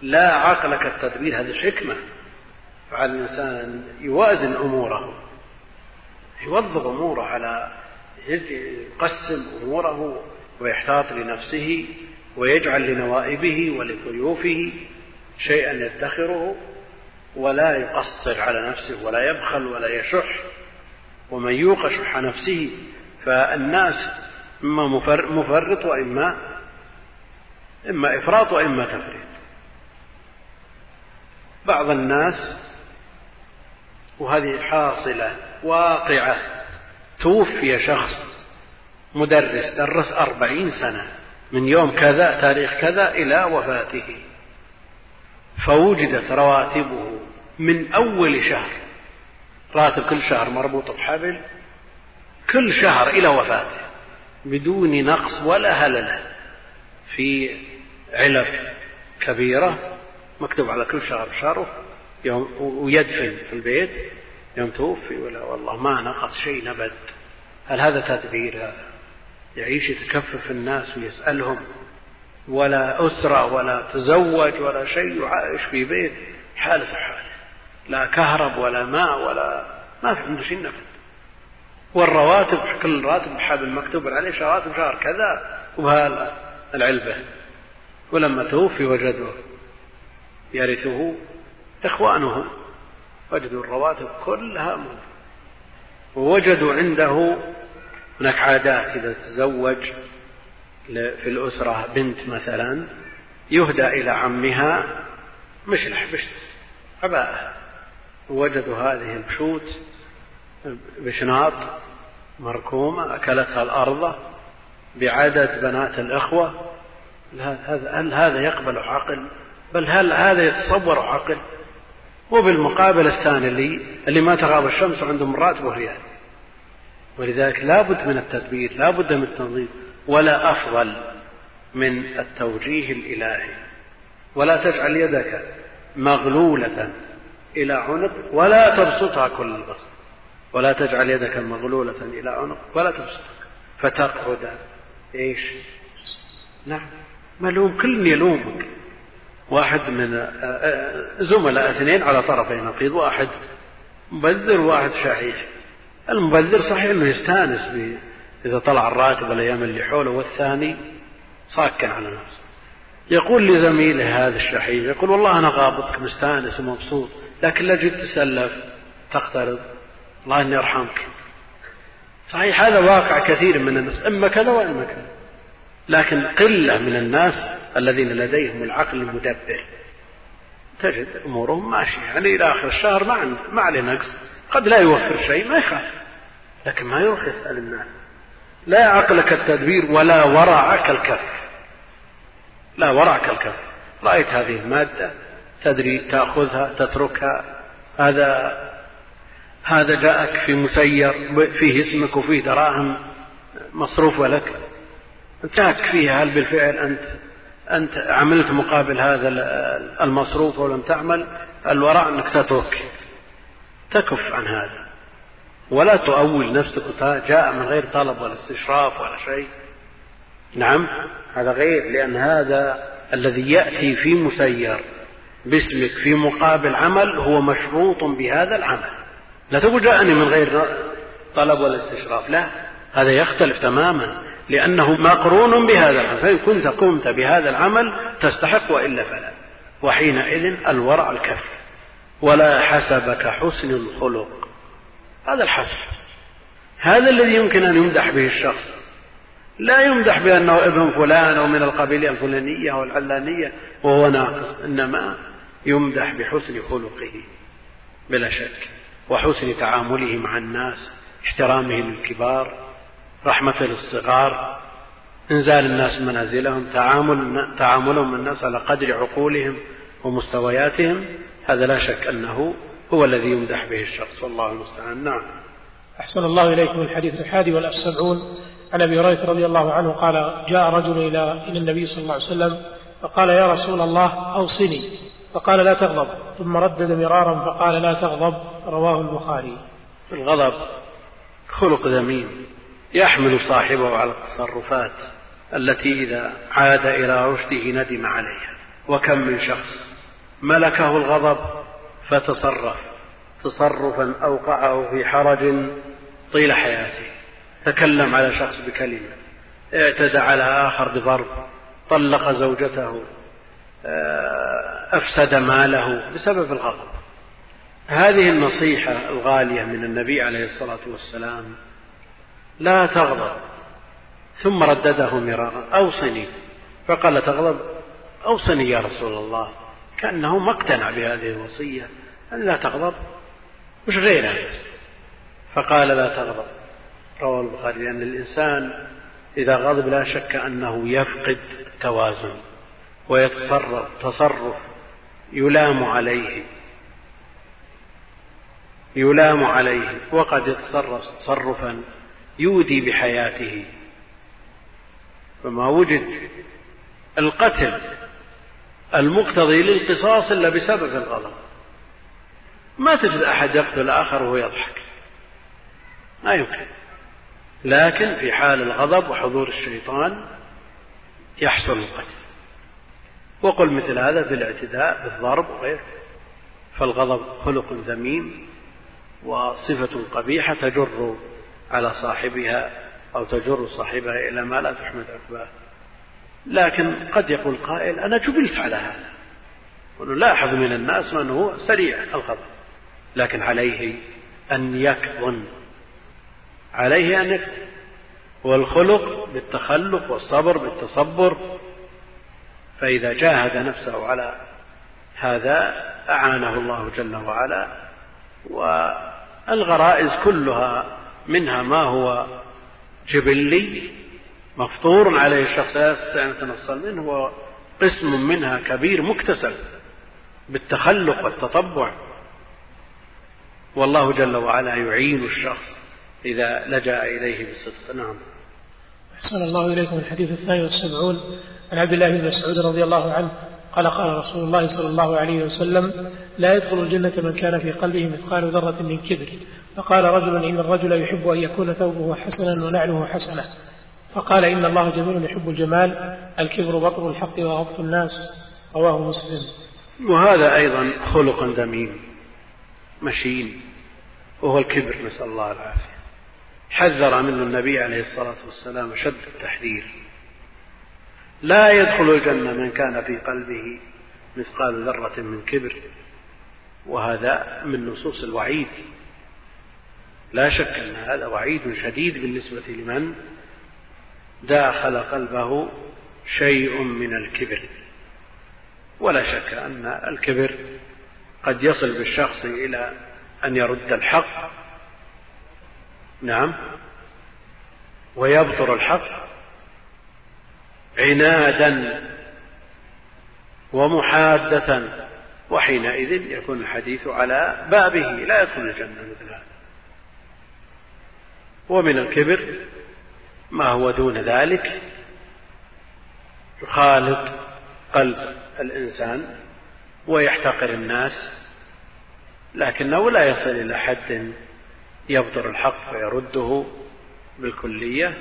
لا عقل كالتدبير هذه حكمة. فعلى الإنسان يوازن أموره يوظف أموره على يقسم أموره ويحتاط لنفسه ويجعل لنوائبه ولضيوفه شيئا يدخره ولا يقصر على نفسه ولا يبخل ولا يشح. ومن يوق شح نفسه فالناس إما مفرط وإما إما إفراط وإما تفريط. بعض الناس وهذه حاصلة واقعة توفي شخص مدرس درس أربعين سنة من يوم كذا تاريخ كذا إلى وفاته. فوجدت رواتبه من أول شهر. راتب كل شهر مربوط بحبل كل شهر إلى وفاته بدون نقص ولا هللة. في علب كبيرة مكتوب على كل شهر شهره يوم ويدفن في البيت يوم توفي ولا والله ما نقص شيء نبد. هل هذا تدبير؟ هذا يعيش يتكفف الناس ويسألهم ولا أسرة ولا تزوج ولا شيء يعايش في بيت حالة حالة. لا كهرب ولا ماء ولا ما في عنده شيء نفد والرواتب كل راتب بحبل مكتوب عليه رواتب شهر كذا وبها العلبة. ولما توفي وجدوا يرثه إخوانه وجدوا الرواتب كلها موجودة ووجدوا عنده هناك عادات إذا تزوج في الأسرة بنت مثلا يهدى إلى عمها مشلح بشت عباءة. وجدوا هذه البشوت بشناط مركومة أكلتها الأرض بعدد بنات الإخوة. هل هذا يقبل عقل بل هل هذا يتصور عقل؟ وبالمقابل الثاني اللي اللي ما تغاب الشمس عندهم راتب ريال ولذلك لا بد من التدبير لا بد من التنظيم ولا أفضل من التوجيه الإلهي. ولا تجعل يدك مغلولة إلى عنق ولا تبسطها كل البسط. ولا تجعل يدك مغلولة إلى عنق ولا تبسطك فتقعد إيش؟ نعم. ملوم كل يلومك. واحد من زملاء اثنين على طرفي نقيض واحد مبذر وواحد شحيح. المبذر صحيح إنه يستانس إذا طلع الراتب الأيام اللي حوله والثاني صاكن على نفسه. يقول لزميله هذا الشحيح يقول والله أنا غابطك مستانس ومبسوط لكن لا جيت تسلف تقترض. الله إني أرحمك. صحيح هذا واقع كثير من الناس إما كذا وإما كذا. لكن قلة من الناس الذين لديهم العقل المدبر. تجد أمورهم ماشية. يعني إلى آخر الشهر ما ما عليه نقص. قد لا يوفر شيء ما يخاف. لكن ما يروح يسال الناس. لا عقلك التدبير ولا ورعك الكف. لا ورعك الكف. رأيت هذه المادة. تدري تأخذها تتركها. هذا هذا جاءك في مسير فيه اسمك وفيه دراهم مصروفة لك جاءك فيها. هل بالفعل أنت أنت عملت مقابل هذا المصروف ولم تعمل الورع أنك تترك تكف عن هذا. ولا تؤول نفسك جاء من غير طلب ولا استشراف ولا شيء. نعم. هذا غير لأن هذا الذي يأتي في مسير باسمك في مقابل عمل هو مشروط بهذا العمل. لا تقول جاءني من غير طلب ولا استشراف لا. هذا يختلف تماما. لأنه مقرون بهذا العمل. فإن كنت قمت بهذا العمل تستحق وإلا فلا. وحينئذ الورع الكف ولا حسبك حسن الخلق. هذا الحسب. هذا الذي يمكن أن يمدح به الشخص. لا يمدح بأنه ابن فلان أو من القبيلة الفلانية أو العلانية وهو ناقص. إنما يمدح بحسن خلقه. بلا شك. وحسن تعامله مع الناس. احترامه للكبار رحمة للصغار إنزال الناس منازلهم تعامل تعاملهم الناس على قدر عقولهم ومستوياتهم هذا لا شك أنه هو الذي يمدح به الشخص والله المستعان نعم. أحسن الله إليكم الحديث الحادي والسبعون عن أبي هريرة رضي الله عنه قال جاء رجل إلى إلى النبي صلى الله عليه وسلم فقال يا رسول الله أوصني. فقال لا تغضب. ثم ردد مرارا فقال لا تغضب. رواه البخاري. الغضب خلق ذميم. يحمل صاحبه على التصرفات التي إذا عاد إلى رشده ندم عليها. وكم من شخص ملكه الغضب فتصرف تصرفا أوقعه في حرج طيل حياته. تكلم على شخص بكلمة اعتدى على آخر بضرب طلق زوجته آه، أفسد ماله بسبب الغضب. هذه النصيحة الغالية من النبي عليه الصلاة والسلام لا تغضب. ثم ردده مرارا. أوصني. فقال تغضب. أوصني يا رسول الله. كأنه ما اقتنع بهذه الوصية. أن لا تغضب. مش غيرها فقال لا تغضب. رواه البخاري. لأن الإنسان إذا غضب لا شك أنه يفقد توازن ويتصرف تصرف يلام عليه. يلام عليه. وقد يتصرف تصرفا يودي بحياته. فما وجد القتل المقتضي للقصاص إلا بسبب الغضب. ما تجد أحد يقتل آخر وهو يضحك. ما يمكن. لكن في حال الغضب وحضور الشيطان يحصل القتل. وقل مثل هذا بالاعتداء بالضرب وغيره. فالغضب خلق ذميم وصفة قبيحة تجر على صاحبها أو تجر صاحبها إلى ما لا تحمد عقباه. لكن قد يقول قائل أنا جبلت على هذا. ونلاحظ من الناس من هو سريع الغضب لكن عليه أن يكظن. عليه أن يكظن. والخلق بالتخلق والصبر بالتصبر. فإذا جاهد نفسه على هذا أعانه الله جل وعلا. والغرائز كلها منها ما هو جبلي مفطور عليه الشخص لا يستطيع أن يتنصل منه وقسم منها كبير مكتسب بالتخلق والتطبع. والله جل وعلا يعين الشخص إذا لجأ إليه بالصدق نعم. أحسن الله إليكم الحديث الثاني والسبعون. عن عبد الله بن مسعود رضي الله عنه قال قال رسول الله صلى الله عليه وسلم لا يدخل الجنة من كان في قلبه مثقال ذرة من كبر. فقال رجل إن الرجل يحب أن يكون ثوبه حسنا ونعله حسنة. فقال إن الله جميل يحب الجمال الكبر بطر الحق وغبط الناس. رواه مسلم. وهذا أيضا خلق ذميم مشين وهو الكبر نسأل الله العافية. حذر منه النبي عليه الصلاة والسلام شد التحذير. لا يدخل الجنة من كان في قلبه مثقال ذرة من كبر. وهذا من نصوص الوعيد. لا شك أن هذا وعيد شديد بالنسبة لمن داخل قلبه شيء من الكبر. ولا شك أن الكبر قد يصل بالشخص إلى أن يرد الحق. نعم. ويبطر الحق عنادا ومحادة وحينئذ يكون الحديث على بابه لا يدخل الجنة مثل هذا. ومن الكبر ما هو دون ذلك يخالط قلب الإنسان ويحتقر الناس لكنه لا يصل إلى حد يبطر الحق ويرده بالكلية.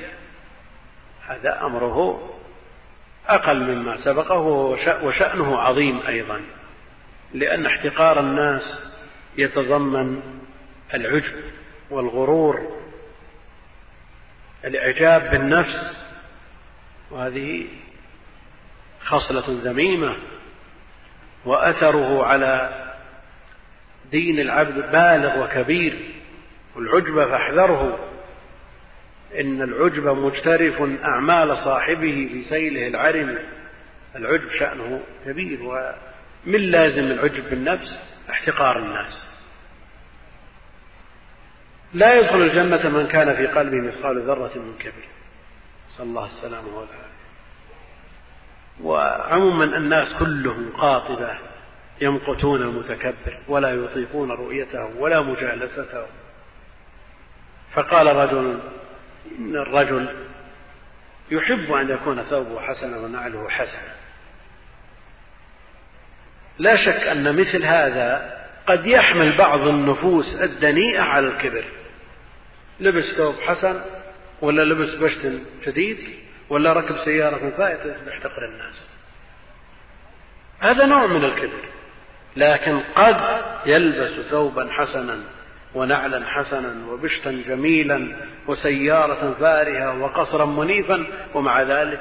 هذا أمره أقل مما سبقه وشأنه عظيم أيضا. لأن احتقار الناس يتضمن العجب والغرور الإعجاب بالنفس وهذه خصلة ذميمة وأثره على دين العبد بالغ وكبير والعجب فاحذره. إن العجب مجترف أعمال صاحبه في سيله العرم العجب شأنه كبير ومن لازم العجب بالنفس احتقار الناس. لا يدخل الجنة من كان في قلبه مثقال ذرة من كبر. نسأل الله السلامة والعافية. وعموما الناس كلهم قاطبة يمقتون المتكبر ولا يطيقون رؤيته ولا مجالسته فقال رجل إن الرجل يحب أن يكون ثوبه حسنا ونعله حسنا. لا شك أن مثل هذا قد يحمل بعض النفوس الدنيئة على الكبر. لبس ثوب حسن ولا لبس بشت جديد ولا ركب سيارة فائتة يحتقر الناس. هذا نوع من الكبر. لكن قد يلبس ثوبا حسنا ونعلا حسنا وبشتا جميلا وسيارة فارهة وقصرا منيفا ومع ذلك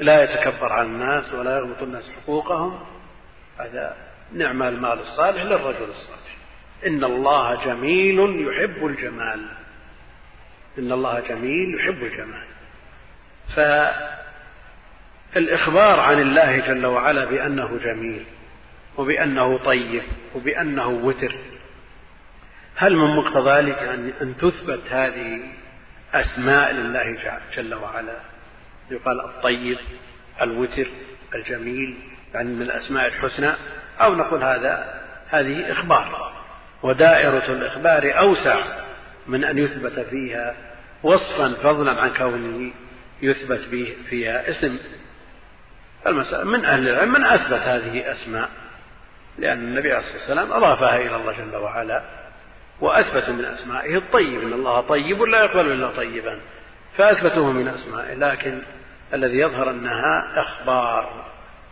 لا يتكبر على الناس ولا يغلط الناس حقوقهم. هذا نعم المال الصالح للرجل الصالح. إن الله جميل يحب الجمال. إن الله جميل يحب الجمال. فالإخبار عن الله جل وعلا بأنه جميل وبأنه طيب وبأنه وتر هل من مقتضى ذلك أن تثبت هذه أسماء لله جل وعلا؟ يقال الطيب الوتر الجميل يعني من الأسماء الحسنى أو نقول هذا هذه إخبار. ودائرة الإخبار أوسع من أن يثبت فيها وصفا فضلا عن كونه يثبت فيها اسم. المسألة من أهل العلم من أثبت هذه أسماء لأن النبي عليه الصلاة والسلام أضافها إلى الله جل وعلا وأثبت من أسمائه الطيب إن الله طيب لا يقبل إلا طيبا فأثبتوه من أسمائه. لكن الذي يظهر أنها إخبار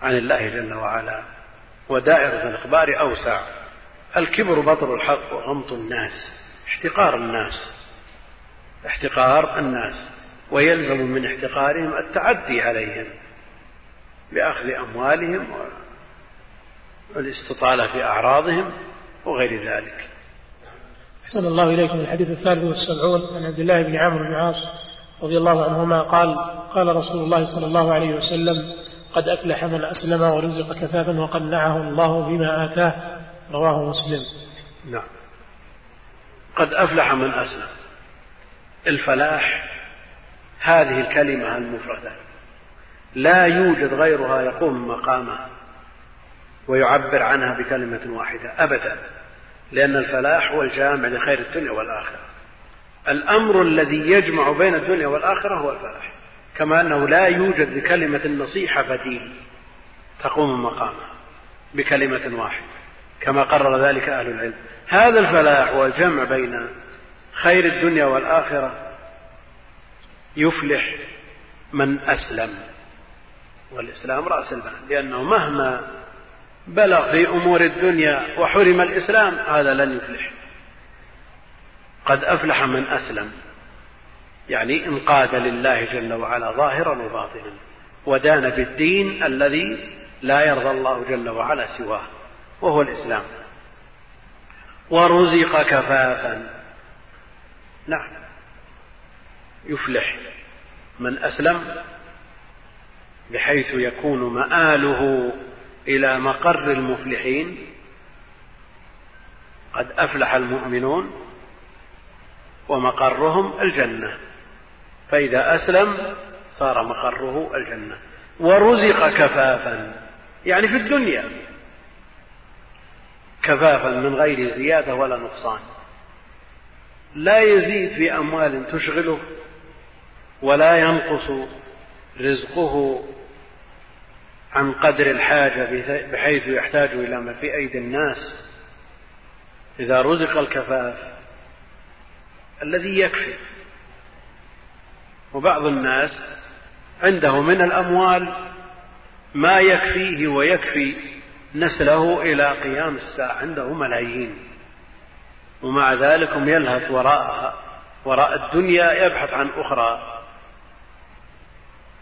عن الله جل وعلا ودائرة الإخبار أوسع. الكبر بطر الحق وغمط الناس احتقار الناس احتقار الناس ويلزم من احتقارهم التعدي عليهم بأخذ أموالهم والاستطالة في أعراضهم وغير ذلك. أحسن الله إليكم. الحديث الثالث والسبعون. عن عبد الله بن عمرو بن عاص رضي الله عنهما قال قال رسول الله صلى الله عليه وسلم قد أفلح من أسلم ورزق كفافا وقنعه الله بما آتاه. رواه مسلم. نعم. قد أفلح من أسلم. الفلاح هذه الكلمة المفردة. لا يوجد غيرها يقوم مقامها ويعبر عنها بكلمة واحدة أبدا لأن الفلاح هو الجامع لخير الدنيا والآخرة. الأمر الذي يجمع بين الدنيا والآخرة هو الفلاح. كما أنه لا يوجد لكلمة النصيحة بديل. تقوم مقامها بكلمة واحدة كما قرر ذلك أهل العلم. هذا الفلاح والجمع بين خير الدنيا والآخرة يفلح من أسلم. والإسلام رأس المال لأنه مهما بلغ في أمور الدنيا وحرم الإسلام هذا لن يفلح. قد أفلح من أسلم. يعني انقاد لله جل وعلا ظاهرا وباطنا ودان بالدين الذي لا يرضى الله جل وعلا سواه وهو الإسلام. ورزق كفافا. نعم. يفلح من أسلم بحيث يكون مآله إلى مقر المفلحين. قد أفلح المؤمنون ومقرهم الجنة. فإذا أسلم صار مقره الجنة. ورزق كفافا. يعني في الدنيا. كفافا من غير زيادة ولا نقصان. لا يزيد في أموال تشغله ولا ينقص رزقه عن قدر الحاجة بحيث يحتاج إلى ما في أيدي الناس. إذا رزق الكفاف الذي يكفي. وبعض الناس عنده من الأموال ما يكفيه ويكفي نسله إلى قيام الساعة عنده ملايين. ومع ذلك هم يلهث وراءها وراء الدنيا يبحث عن أخرى.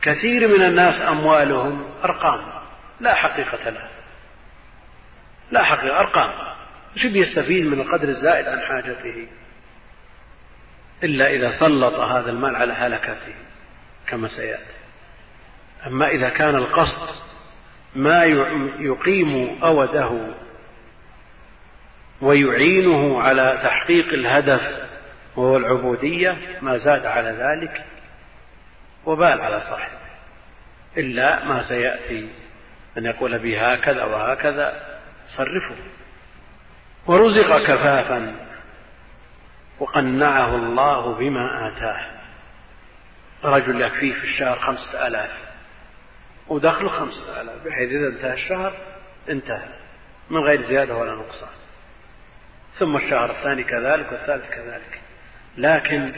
كثير من الناس أموالهم أرقام. لا حقيقة لها. لا حقيقة أرقام. شو بيستفيد من القدر الزائد عن حاجته؟ إلا إذا سلط هذا المال على هلكته كما سيأتي. أما إذا كان القصد ما يقيم أوده ويعينه على تحقيق الهدف وهو العبودية ما زاد على ذلك وبال على صاحبه. إلا ما سيأتي أن يقول به هكذا وهكذا صرفه. ورزق كفافا. وقنعه الله بما آتاه. رجل يكفيه في الشهر خمسة آلاف. ودخله خمسة آلاف بحيث إذا انتهى الشهر انتهى من غير زيادة ولا نقصان. ثم الشهر الثاني كذلك والثالث كذلك. لكن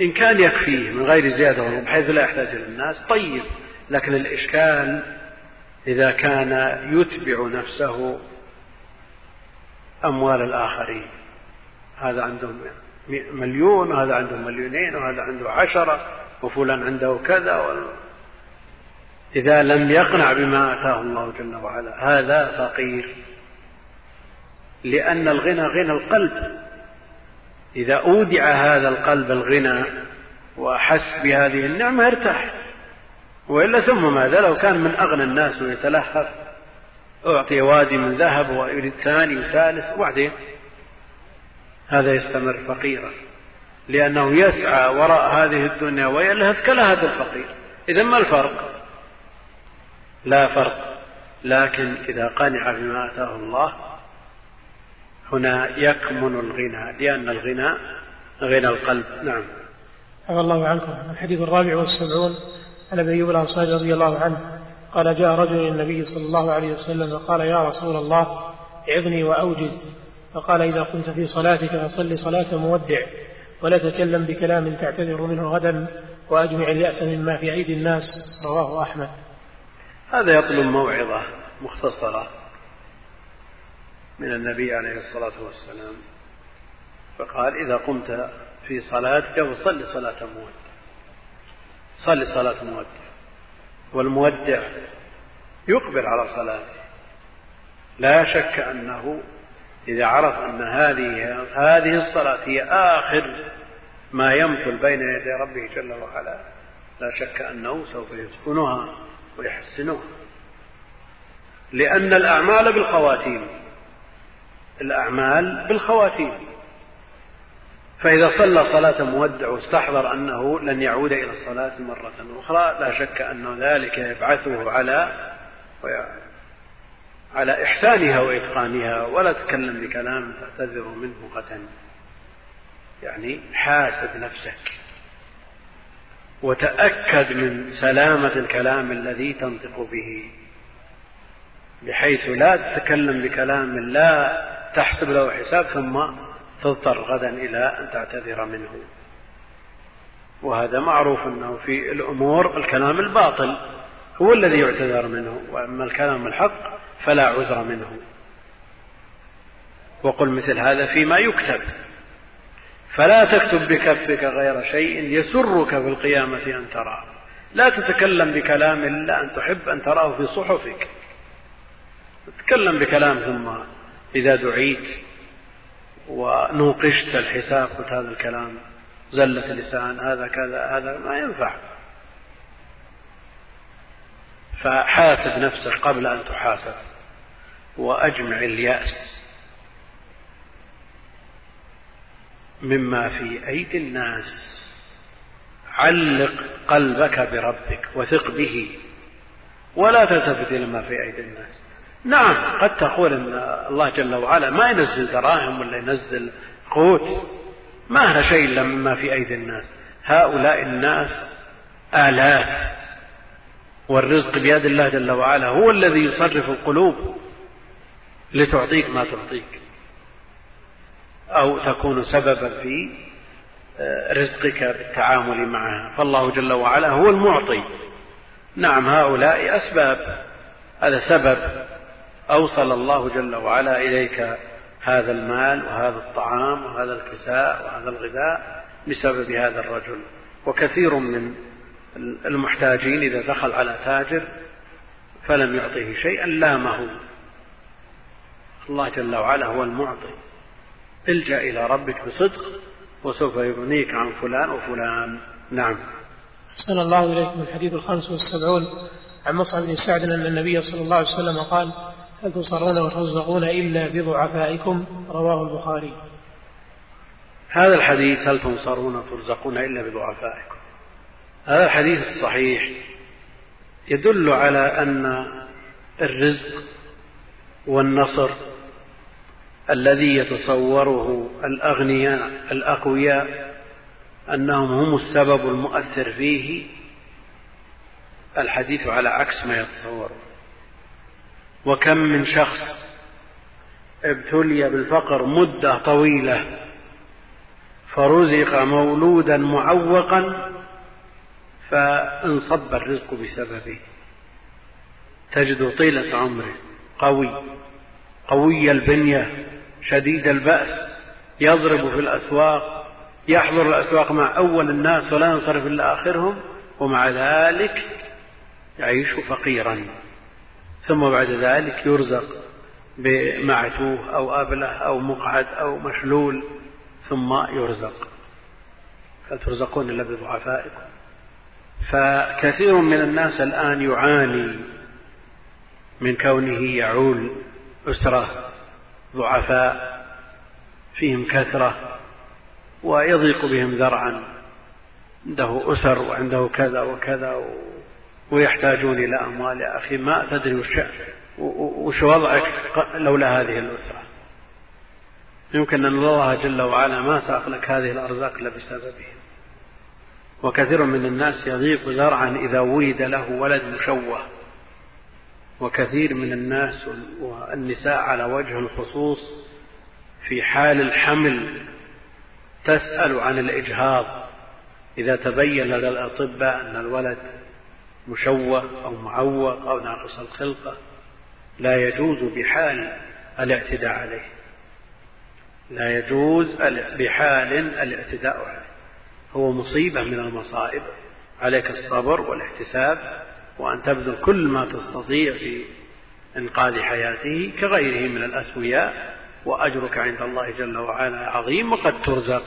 إن كان يكفيه من غير زيادة بحيث لا يحتاج إلى الناس طيب. لكن الإشكال إذا كان يتبع نفسه أموال الآخرين. هذا عنده مليون وهذا عنده مليونين وهذا عنده عشرة وفلان عنده كذا. إذا لم يقنع بما آتاه الله جل وعلا. هذا فقير. لأن الغنى غنى القلب. إذا أودع هذا القلب الغنى وأحس بهذه النعمة ارتاح. وإلا ثم ماذا؟ لو كان من أغنى الناس ويتلهف أعطي وادي من ذهب ويريد ثاني وثالث وبعدين هذا يستمر فقيرا لأنه يسعى وراء هذه الدنيا ويلهث كلهث الفقير. إذا ما الفرق؟ لا فرق. لكن إذا قنع بما آتاه الله هنا يكمن الغنى لأن الغنى غنى القلب. نعم. عفى الله عنكم. الحديث الرابع والسبعون عن أبي أيوب الأنصاري رضي الله عنه قال جاء رجل إلى النبي صلى الله عليه وسلم فقال يا رسول الله عظني وأوجز. فقال إذا كنت في صلاتك فصل صلاة مودع ولا تكلم بكلام تعتذر منه غدا وأجمع اليأس مما في ايدي الناس. رواه أحمد. هذا يطلب موعظة مختصرة من النبي عليه الصلاة والسلام. فقال إذا قمت في صلاتك فصل صلاة مودع. صل صلاة مودع. والمودع يقبل على صلاته. لا شك أنه إذا عرف أن هذه هذه الصلاة هي آخر ما يمثل بين يدي ربه جل وعلا لا شك أنه سوف يتقنها ويحسنها. لأن الأعمال بالخواتيم الأعمال بالخواتيم. فإذا صلى صلاة مودع واستحضر أنه لن يعود إلى الصلاة مرة أخرى لا شك أن ذلك يبعثه على على إحسانها وإتقانها ولا تكلم بكلام تعتذر منه غدا. يعني حاسب نفسك. وتأكد من سلامة الكلام الذي تنطق به. بحيث لا تتكلم بكلام لا تحسب له حساب ثم تضطر غدا إلى أن تعتذر منه. وهذا معروف أنه في الأمور الكلام الباطل هو الذي يعتذر منه وأما الكلام الحق فلا عذر منه. وقل مثل هذا فيما يكتب. فلا تكتب بكفك غير شيء يسرك في القيامة أن تراه لا تتكلم بكلام إلا أن تحب أن تراه في صحفك. تتكلم بكلام ثم إذا دعيت ونوقشت الحساب قلت هذا الكلام زلة اللسان هذا كذا هذا ما ينفع. فحاسب نفسك قبل أن تحاسب وأجمع اليأس مما في أيدي الناس. علق قلبك بربك وثق به ولا تلتفت إلى ما في أيدي الناس. نعم قد تقول إن الله جل وعلا ما ينزل دراهم ولا ينزل قوت ما هذا شيء إلا مما في أيدي الناس. هؤلاء الناس الاف والرزق بيد الله جل وعلا هو الذي يصرف القلوب لتعطيك ما تعطيك. أو تكون سببا في آه، رزقك بالتعامل معها فالله جل وعلا هو المعطي. نعم هؤلاء أسباب. هذا سبب أوصل الله جل وعلا إليك هذا المال وهذا الطعام وهذا الكساء وهذا الغذاء بسبب هذا الرجل. وكثير من المحتاجين إذا دخل على تاجر فلم يعطه شيئا لامه. الله جل وعلا هو المعطي. الجأ إلى ربك بصدق وسوف يغنيك عن فلان وفلان. نعم. أحسن الله إليكم الحديث الخامس والسبعون. عن مصعب بن سعد أن النبي صلى الله عليه وسلم قال هل تصرون وترزقون إلا بضعفائكم؟ رواه البخاري. هذا الحديث هل تنصرون وترزقون إلا بضعفائكم هذا الحديث الصحيح يدل على أن الرزق والنصر الذي يتصوره الأغنياء الأقوياء أنهم هم السبب المؤثر فيه الحديث على عكس ما يتصوره. وكم من شخص ابتلي بالفقر مدة طويلة فرزق مولودا معوقا فانصب الرزق بسببه تجد طيلة عمره قوي قوي البنية شديد البأس يضرب في الأسواق يحضر الأسواق مع أول الناس ولا ينصرف إلا آخرهم ومع ذلك يعيش فقيرا. ثم بعد ذلك يرزق بمعتوه أو أبله أو مقعد أو مشلول ثم يرزق. هل ترزقون إلا بضعفائكم؟ فكثير من الناس الآن يعاني من كونه يعول أسرة ضعفاء فيهم كثرة ويضيق بهم ذرعا. عنده أسر وعنده كذا وكذا ويحتاجون إلى أموال. يا أخي ما تدري وش, وش وضعك لولا هذه الأسرة. يمكن أن الله جل وعلا ما ساق لك هذه الأرزاق إلا بسببهم وكثير من الناس يضيق زرعا إذا ولد له ولد مشوه. وكثير من الناس والنساء على وجه الخصوص في حال الحمل تسأل عن الإجهاض. إذا تبين لدى الأطباء أن الولد مشوه أو معوق أو ناقص الخلقة لا يجوز بحال الاعتداء عليه. لا يجوز بحال الاعتداء عليه. هو مصيبة من المصائب. عليك الصبر والاحتساب وأن تبذل كل ما تستطيع في إنقاذ حياته كغيره من الأسوياء وأجرك عند الله جل وعلا عظيم وقد ترزق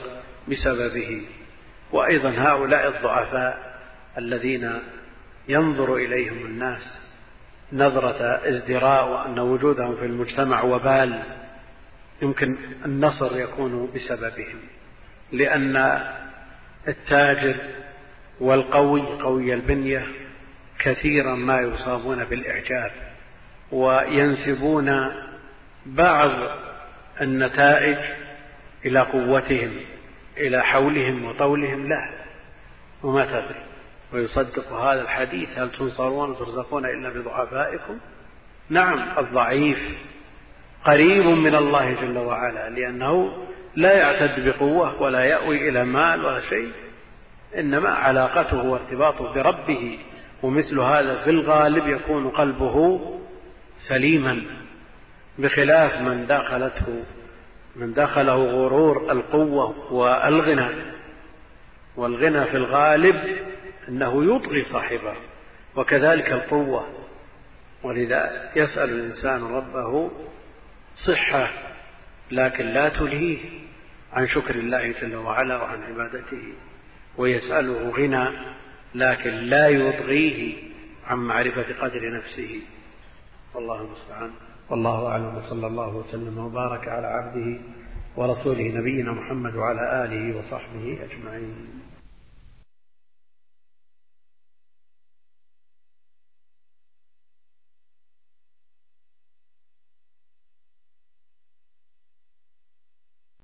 بسببه. وأيضا هؤلاء الضعفاء الذين ينظر إليهم الناس نظرة ازدراء وأن وجودهم في المجتمع وبال يمكن النصر يكون بسببهم. لأن التاجر والقوي قوي البنية كثيرا ما يصابون بالإعجاب وينسبون بعض النتائج إلى قوتهم إلى حولهم وطولهم. له وما تدري. ويصدق هذا الحديث هل تنصرون وترزقون إلا بضعفائكم؟ نعم الضعيف قريب من الله جل وعلا لأنه لا يعتد بقوة ولا يأوي إلى مال ولا شيء إنما علاقته وارتباطه بربه ومثل هذا في الغالب يكون قلبه سليما بخلاف من دخلته من دخله غرور القوة والغنى. والغنى في الغالب أنه يطغي صاحبه وكذلك القوة. ولذا يسأل الإنسان ربه صحة لكن لا تلهيه. عن شكر الله جل وعلا وعن عبادته ويسأله غنى لكن لا يطغيه عن معرفة قدر نفسه. والله المستعان. والله أعلم. وصلى الله وسلم وبارك على عبده ورسوله نبينا محمد وعلى آله وصحبه أجمعين.